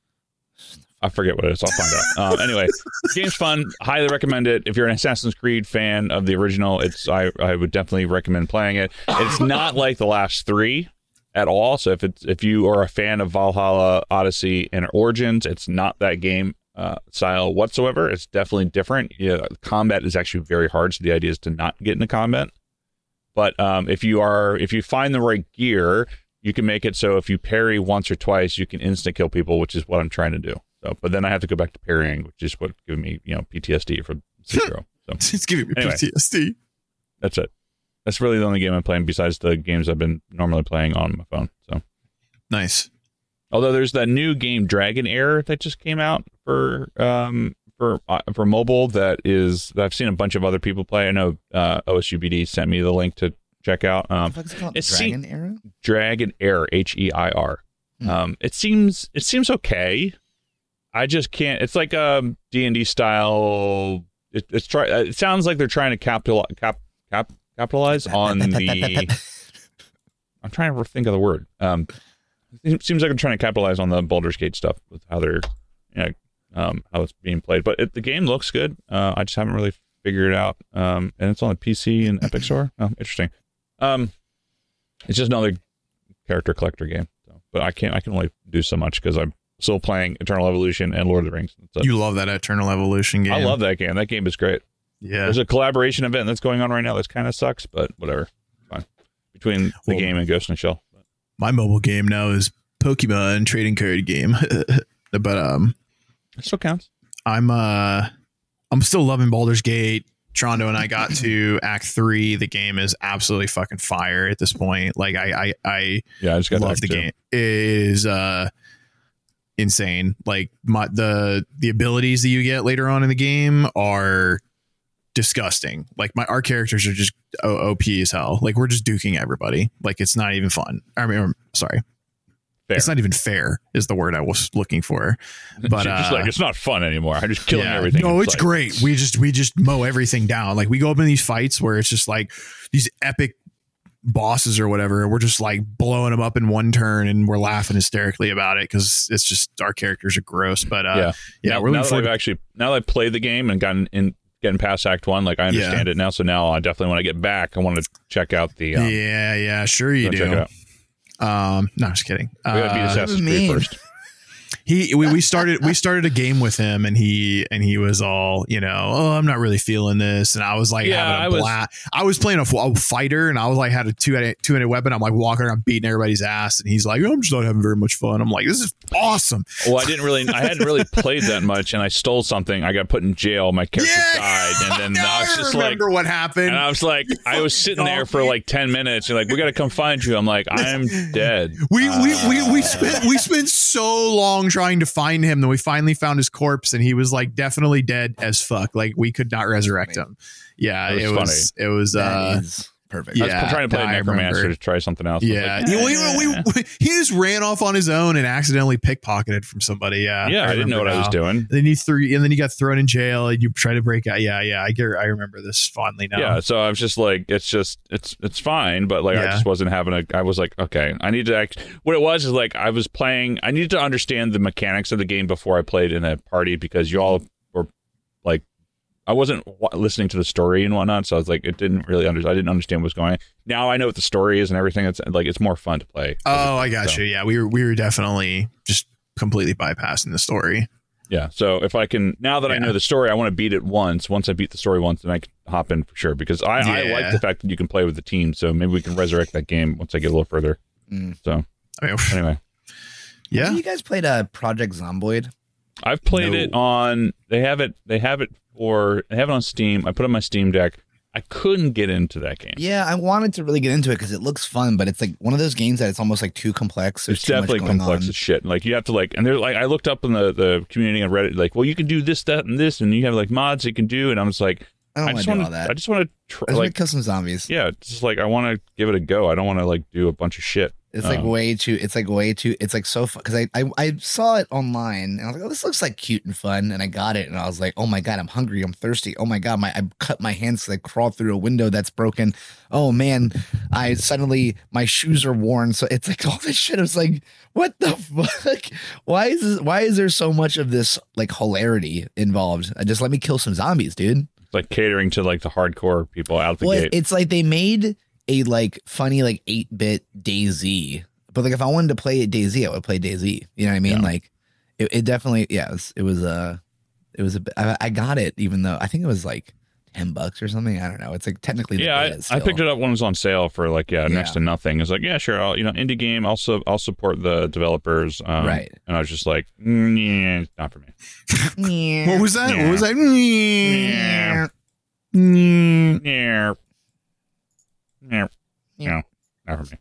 I forget what it is. I'll find out. Um, anyway, game's fun. Highly recommend it. If you're an Assassin's Creed fan of the original, it's I, I would definitely recommend playing it. It's not like the last three at all. So if it's if you are a fan of Valhalla, Odyssey, and Origins, it's not that game uh, style whatsoever. It's definitely different. Yeah, combat is actually very hard. So the idea is to not get into combat. But um, if you are if you find the right gear, you can make it so if you parry once or twice, you can instant kill people, which is what I'm trying to do. So, but then I have to go back to parrying, which is what gave me you know PTSD from Sekiro. so It's giving me Anyway. PTSD. that's it. That's really the only game I'm playing besides the games I've been normally playing on my phone. So, Nice. although there's that new game Dragonheir that just came out for um for uh, for mobile that is that I've seen a bunch of other people play. I know uh, OSUBD sent me the link to check out. Um, What the fuck is it called? it's se- Dragon Arrow? Dragonheir, H E I R. Hmm. Um, it seems it seems okay. I just can't. It's like um D and D style. It, it's try. uh, It sounds like they're trying to capital cap cap capitalize on the. I'm trying to think of the word. Um, it seems like they're trying to capitalize on the Baldur's Gate stuff with how they're, you know, um, how it's being played. But it, the game looks good. Uh, I just haven't really figured it out. Um, and it's on the PC and Epic Store. Oh, interesting. Um, it's just another character collector game. So, but I can't. I can only do so much because I'm still playing Eternal Evolution and Lord of the Rings. So You love that Eternal Evolution game. I love that game. That game is great. Yeah. There's a collaboration event that's going on right now. That kind of sucks, but whatever. Fine. Between the Well- game and Ghost in the Shell. My mobile game now is Pokemon trading card game. but um, It still counts. I'm uh, I'm still loving Baldur's Gate. Trondo and I got to Act Three. The game is absolutely fucking fire at this point. Like I I, I Yeah, I just got love the too. game. It is uh insane. Like my the the abilities that you get later on in the game are disgusting. Like my our characters are just OP as hell. Like we're just duking everybody. Like it's not even fun. I mean, sorry, Fair. it's not even fair. Is the word I was looking for. But just uh, like it's not fun anymore. I'm just killing yeah. everything. No, it's like- great. We just we just mow everything down. Like we go up in these fights where it's just like these epic bosses or whatever. and We're just like blowing them up in one turn, and we're laughing hysterically about it because it's just our characters are gross. But uh, Yeah. yeah, now, we're now looking that forward. I've actually now that I've played the game and gotten in getting past Act One, like I understand it now. So now I definitely when I get back, I want to check out the. Um, yeah, yeah, sure you go check it do. out. Um, no, just kidding. We gotta beat Uh, Assassin's what Creed first. He we, we started we started a game with him and he and he was all you know oh i'm not really feeling this. And i was like Yeah, having a I was- I was playing a, a fighter and i was like had a two two minute weapon. I'm like walking around beating everybody's ass and he's like i'm just not having very much fun. I'm like this is awesome. Well, I didn't really, I hadn't really played that much, and I stole something. I got put in jail. My character died, and then now I was just like, remember what happened. and I was like, I was sitting there for like ten minutes, and like, we got to come find you. I'm like, I'm dead. we, we, we, we Uh, spent we spent so long trying to find him Then we finally found his corpse and he was like definitely dead as fuck. Like we could not resurrect him. Yeah That it was was it was uh is perfect. I was Yeah, trying to play I Necromancer remember. to try something else. I was Yeah, like, You- we, we, we- he just ran off on his own and accidentally pickpocketed from somebody. Yeah, yeah, I, didn't know what remember I was now. doing. Then you threw, and then you got thrown in jail, and you tried to break out. Yeah, yeah, I get, I remember this fondly now. Yeah, so I was just like, it's just, it's, it's fine, but like, I just wasn't having a. I was like, okay, I need to act. What it was is like, I was playing. I needed to understand the mechanics of the game before I played in a party because you all were like, I wasn't wa- listening to the story and whatnot, so I was like, it didn't really under. I didn't understand what was going. on. Now I know what the story is and everything. It's like it's more fun to play. Oh, I got So, you. Yeah, we were, we were definitely just completely bypassing the story. Yeah, so if I can now that I know the story, I want to beat it once. Once I beat the story once, then I can hop in for sure because I, I like the fact that you can play with the team. So maybe we can resurrect that game once I get a little further. Mm. So I mean, anyway. yeah, Have you guys played uh, Project Zomboid? I've played No. it on. They have it. They have it for. They have it on Steam. I put it on my Steam Deck. I couldn't get into that game. Yeah, I wanted to really get into it because it looks fun, but it's like one of those games that it's almost like too complex. There's It's too much definitely complex on. as shit. Like you have to like, and they're like, I looked up in the the community on Reddit, like, well, you can do this, that, and this, and you have like mods you can do, and I'm just like, I don't I want to do all that. I just want to I try, just want like, kill some zombies. yeah, just like I want to give it a go. I don't want to like do a bunch of shit. It's like Um, way too. It's like way too. It's like so fun because I, I I saw it online and I was like, oh, this looks like cute and fun, and I got it and I was like, oh my god, I'm hungry, I'm thirsty. Oh my god, my I cut my hands so I crawl through a window that's broken. Oh man, I suddenly my shoes are worn. So it's like all this shit. I was like, what the fuck? Why is this, why is there so much of this like hilarity involved? Uh, Just let me kill some zombies, dude. It's like catering to like the hardcore people out the Well, gate. it's like they made a like funny like eight bit DayZ, but like if I wanted to play it DayZ, I would play DayZ. You know what I mean? Yeah. Like it, it definitely yeah. It was, it was uh it was a bit. I, I got it even though I think it was like ten bucks or something. I don't know. It's like technically yeah, I, I picked it up when it was on sale for like yeah, next to nothing. It's like yeah, sure, I'll you know indie game. Also, I'll support the developers. Um, Right. And I was just like, mm, yeah, not for me. what was that? Yeah. What was that? Yeah. Yeah. Yeah. Yeah. No, not for me.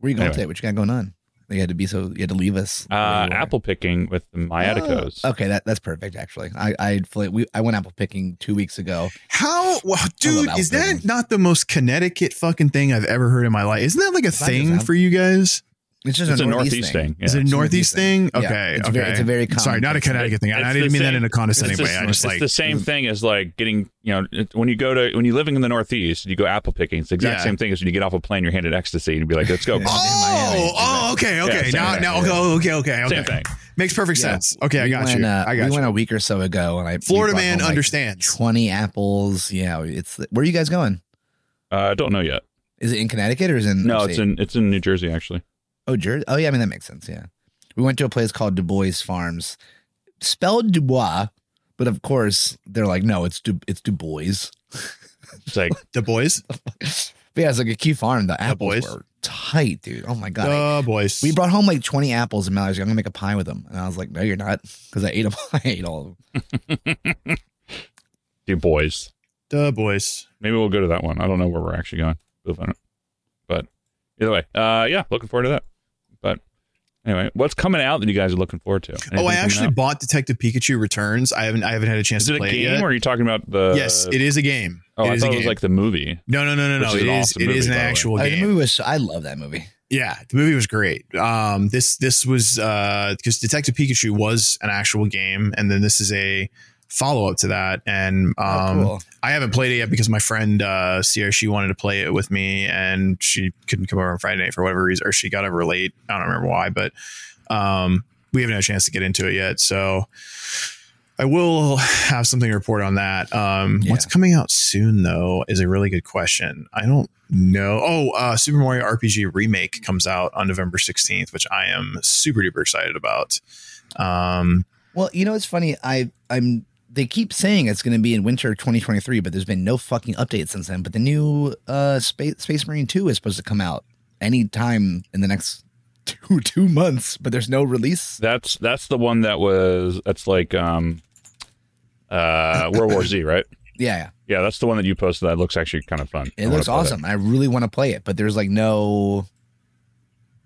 Where you going Anyway. today? What you got going on? You had to be so you had to leave us. Uh, apple picking with the Myaticos. Oh, okay, that that's perfect. Actually, I I we I went apple picking two weeks ago. How, well, dude? love Is that not the most Connecticut fucking thing I've ever heard in my life? Isn't that like a not thing for you guys? It's just It's a a northeast, northeast thing. thing. Is it a northeast northeast thing? thing. Yeah, Okay, it's okay. very- it's a very common sorry, not a. Connecticut thing. I It's didn't the mean that in a condescending It's, way. the, I just it's like the same thing as like getting, you know, it, when you go to when you're living in the Northeast, you go apple picking. It's the exact Yeah. same thing as when you get off a plane, you're handed ecstasy, and you be like, "Let's go." Oh, oh, okay, okay. same now, now, okay, okay, okay, okay. Same thing. Makes perfect Yeah. sense. Okay, I got went, you. Uh, I got we you. went a week or so ago, and I Florida man understands. Twenty apples. Yeah, it's where are you guys going? Uh, I don't know yet. Is it in Connecticut or is it in? No, it's in it's in New Jersey actually. Oh, Jersey. Oh, yeah. I mean that makes sense. Yeah, we went to a place called Du Bois Farms, spelled Dubois, but of course they're like, no, it's Du, it's Du Bois. It's like the boys. But yeah, it's like a key farm. The apples boys. were tight, dude. Oh my god. Oh, boys. we brought home like 20 apples and Mallory's like, I'm gonna make a pie with them. And I was like, No, you're not. Because I ate them. I ate all of them. You boys. Duh, boys. Maybe we'll go to that one. I don't know where we're actually going. We'll find it. But either way, uh, yeah, looking forward to that. But anyway, what's coming out that you guys are looking forward to? oh, I actually out? bought Detective Pikachu Returns. I haven't I haven't had a chance Is to it a play game, it yet. or are you talking about the? yes, it is a game. Oh, it I thought it was like the movie. no, no, no, no, no. Which is It an is it is an by way. actual Uh, the movie was I love that movie. Yeah, the movie was great. Um, this this was because Detective Pikachu was an actual game, and then this is a follow up to that. And um, oh, cool. I haven't played it yet because my friend uh, Sierra she wanted to play it with me, and she couldn't come over on Friday night for whatever reason, or she got over late. I don't remember why, but um, we haven't had a chance to get into it yet. So I will have something to report on that. Um, Yeah. What's coming out soon, though, is a really good question. I don't know. Oh, uh, Super Mario RPG Remake comes out on November 16th, which I am super duper excited about. Um, Well, you know it's funny. I I'm they keep saying it's going to be in winter 2023, but there's been no fucking update since then. But the new uh Space Space Marine 2 is supposed to come out anytime in the next two two months, but there's no release. That's that's the one that was that's like um uh World War Z, right? Yeah, yeah. Yeah, that's the one that you posted. That looks actually kind of fun. It I looks that. awesome. I really want to play it, but there's like no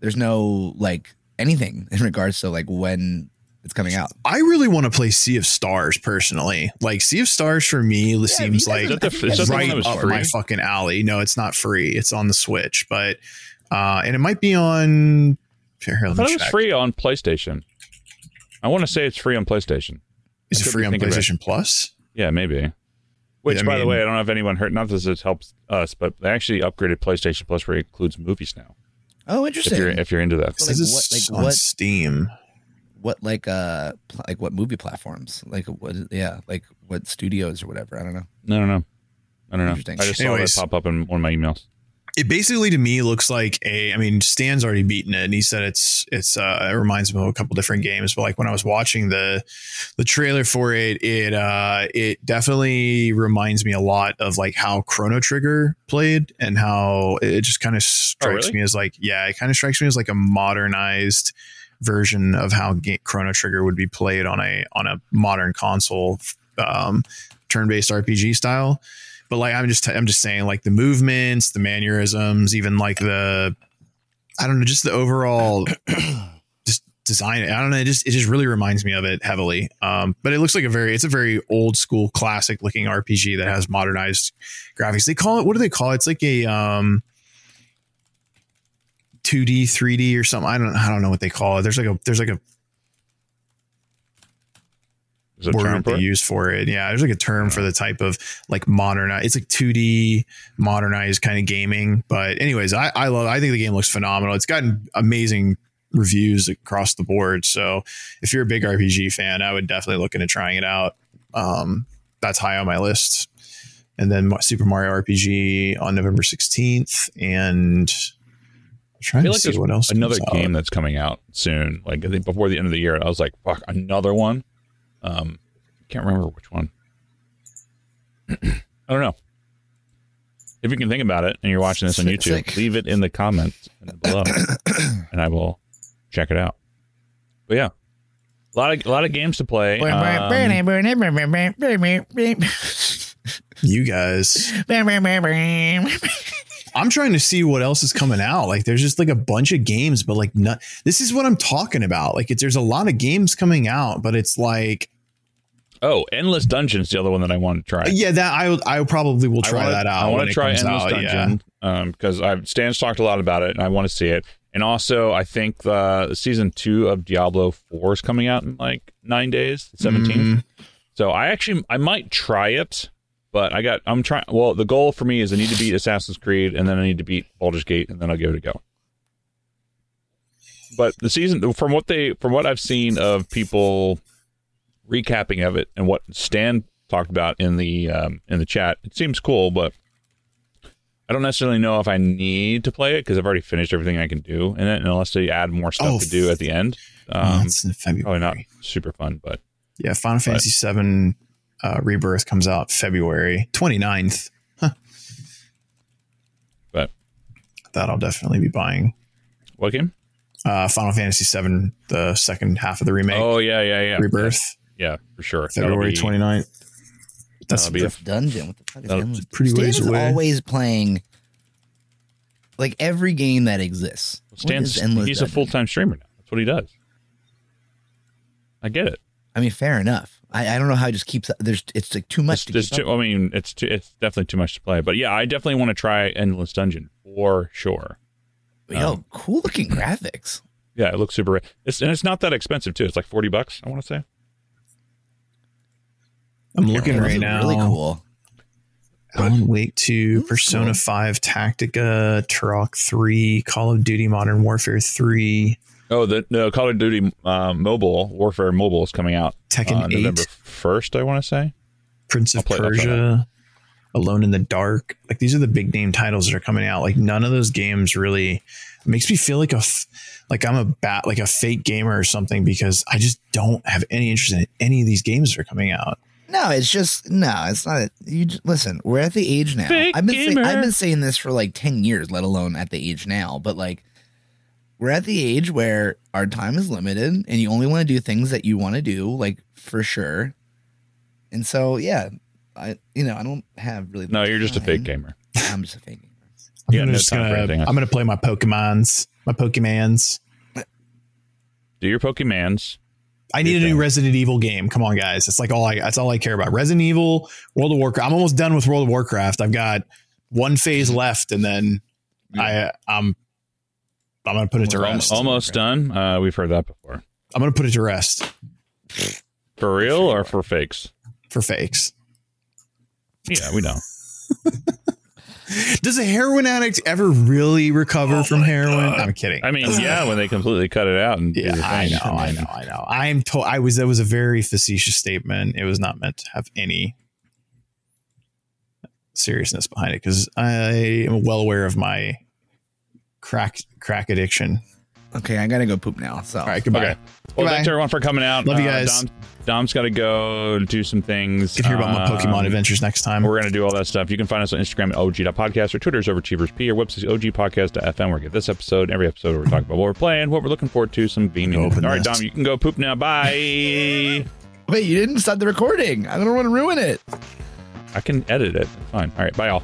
there's no like anything in regards to like when it's coming out. I really want to play Sea of Stars personally. Like Sea of Stars for me seems like Is that the, I is that the one right that up free? my fucking alley. No, it's not free. It's on the Switch, but uh, and it might be on. Here, I thought me it was free on PlayStation. I want to say it's free on PlayStation. Is I it free on thinking about. PlayStation Plus? Yeah, maybe. Which, I by the way, I don't know if anyone heard. Not that this helps us, but they actually upgraded PlayStation Plus, where it includes movies now. Oh, If interesting. you're if you're into that, So, This like, what- like, on what- Steam. What like uh pl- like what movie platforms? Like what yeah, like what studios or whatever. I don't know. no, no, no, I don't know. I Interesting. just saw Anyways. that pop up in one of my emails. It basically to me looks like a. I mean, Stan's already beaten it, and he said it's it's. Uh, it reminds him of a couple different games. But like when I was watching the the trailer for it, it uh it definitely reminds me a lot of like how Chrono Trigger played, and how it just kind of strikes really? me as like yeah, it kind of strikes me as like a modernized version of how ga- Chrono Trigger would be played on a on a modern console, um, turn based RPG style but like I'm just I'm just saying like the movements, the mannerisms, even like the I don't know, just the overall just design. I don't know, it just it just really reminds me of it heavily. Um, but it looks like a very it's a very old school classic looking RPG that has modernized graphics. They call it what do they call it? It's like a um 2D, 3D or something. I don't I don't know what they call it. There's like a there's like a Is it a term word they use for it. Yeah, there's like a term for the type of like modern. It's like 2D modernized kind of gaming. But anyways, I I love. I think the game looks phenomenal. It's gotten amazing reviews across the board. So if you're a big RPG fan, I would definitely look into trying it out. Um, that's high on my list. And then Super Mario RPG on November 16th, and trying I feel to like see there's what else. another comes out. game that's coming out soon. Like I think before the end of the year, I was like, "Fuck, another one." Um, can't remember which one. I don't know. If you can think about it and you're watching this on YouTube, sick. leave it in the comments below, and I will check it out. But yeah, a lot of a lot of games to play. Um, You guys. I'm trying to see what else is coming out. Like, there's just like a bunch of games, but like, not. This is what I'm talking about. Like, it's, there's a lot of games coming out, but it's like, oh, Endless Dungeon's the other one that I want to try. yeah, that I I probably will try wanna, that out. I want to try Endless out, yeah. Dungeon um, because I've Stan's talked a lot about it, and I want to see it. And also, I think the season two of Diablo Four is coming out in like nine days, 17th. Mhm. So I actually I might try it, but I got I'm trying. Well, the goal for me is I need to beat Assassin's Creed, and then I need to beat Baldur's Gate, and then I'll give it a go. But the season, from what they, from what I've seen of people recapping of it, and what Stan talked about in the um, in the chat, it seems cool, but I don't necessarily know if I need to play it because I've already finished everything I can do in it, and unless they add more stuff Oh, to do at the end, Oh, um, it's in February. probably not super fun. But Yeah, Final Fantasy VII uh, Rebirth comes out February 29th. but that I'll definitely be buying. What game? Uh, Final Fantasy VII, the second half of the remake, Oh yeah, yeah, yeah. Rebirth, Yeah, for sure. That'll February be- 29th. That's that'll be a- Dungeon. What the fuck is That'll- pretty Stan ways is away. always playing like every game that exists. What Stan's is Endless he's a full time streamer now. That's what he does. I get it. I mean, fair enough. I, I don't know how it just keeps. There's it's like too much It's, to keep too, up. I mean, it's too, it's definitely too much to play. But yeah, I definitely want to try Endless Dungeon for sure. Yo, um, cool looking graphics. Yeah, it looks super. It's and it's not that expensive too. It's like forty bucks. I want to say. I'm looking Those right now. Really cool. Alan Wake 2, That's Persona cool. 5, Tactica, Turok 3, Call of Duty Modern Warfare 3, Oh, the no Call of Duty um, Mobile Warfare Mobile is coming out Tekken uh, 8, November first. I want to say. Prince of play- I'll play Persia, Alone in the Dark. Like these are the big name titles that are coming out. Like none of those games really makes me feel like a f- like I'm a bat like a fake gamer or something because I just don't have any interest in any of these games that are coming out. No, it's just no. It's not. You just, listen. We're at the age now. Fake I've been say, gamer. I've been saying this for like ten years, let alone at the age now. But like, we're at the age where our time is limited, and you only want to do things that you want to do, like for sure. And so, yeah, I you know I don't have really. No, you're just a fake gamer. I'm just a fake gamer. I'm Yeah, no just gonna. I'm gonna play my Pokemons, my Pokemans. Do your Pokemans. I need a new Resident Evil game. Come on, guys. It's like all I that's all I care about. Resident Evil, World of Warcraft. I'm almost done with World of Warcraft. I've got one phase left, and then I I'm I'm gonna put it to rest. Almost done. Uh, we've heard that before. I'm gonna put it to rest For real or for fakes? for fakes. Yeah, we know. Does a heroin addict ever really recover Oh from heroin? I'm kidding. I mean, yeah, when they completely cut it out and yeah, I know, I know, I know. I'm told I was that was a very facetious statement. It was not meant to have any seriousness behind it because I am well aware of my crack crack addiction. Okay, I gotta go poop now. So All right, goodbye. Okay. Well, Goodbye. thanks everyone for coming out. Love you Uh, guys. Dom, Dom's got to go do some things. Get to hear about my Pokemon Um, adventures next time. We're going to do all that stuff. You can find us on Instagram at OG.podcast or Twitter's Overachievers P or website OGpodcast.fm where we get this episode, every episode where we talk about what we're playing, what we're looking forward to, some gaming. Open All right, this. Dom, you can go poop now. Bye. wait, you didn't start the recording. I don't want to ruin it. I can edit it. Fine. All right, bye, all.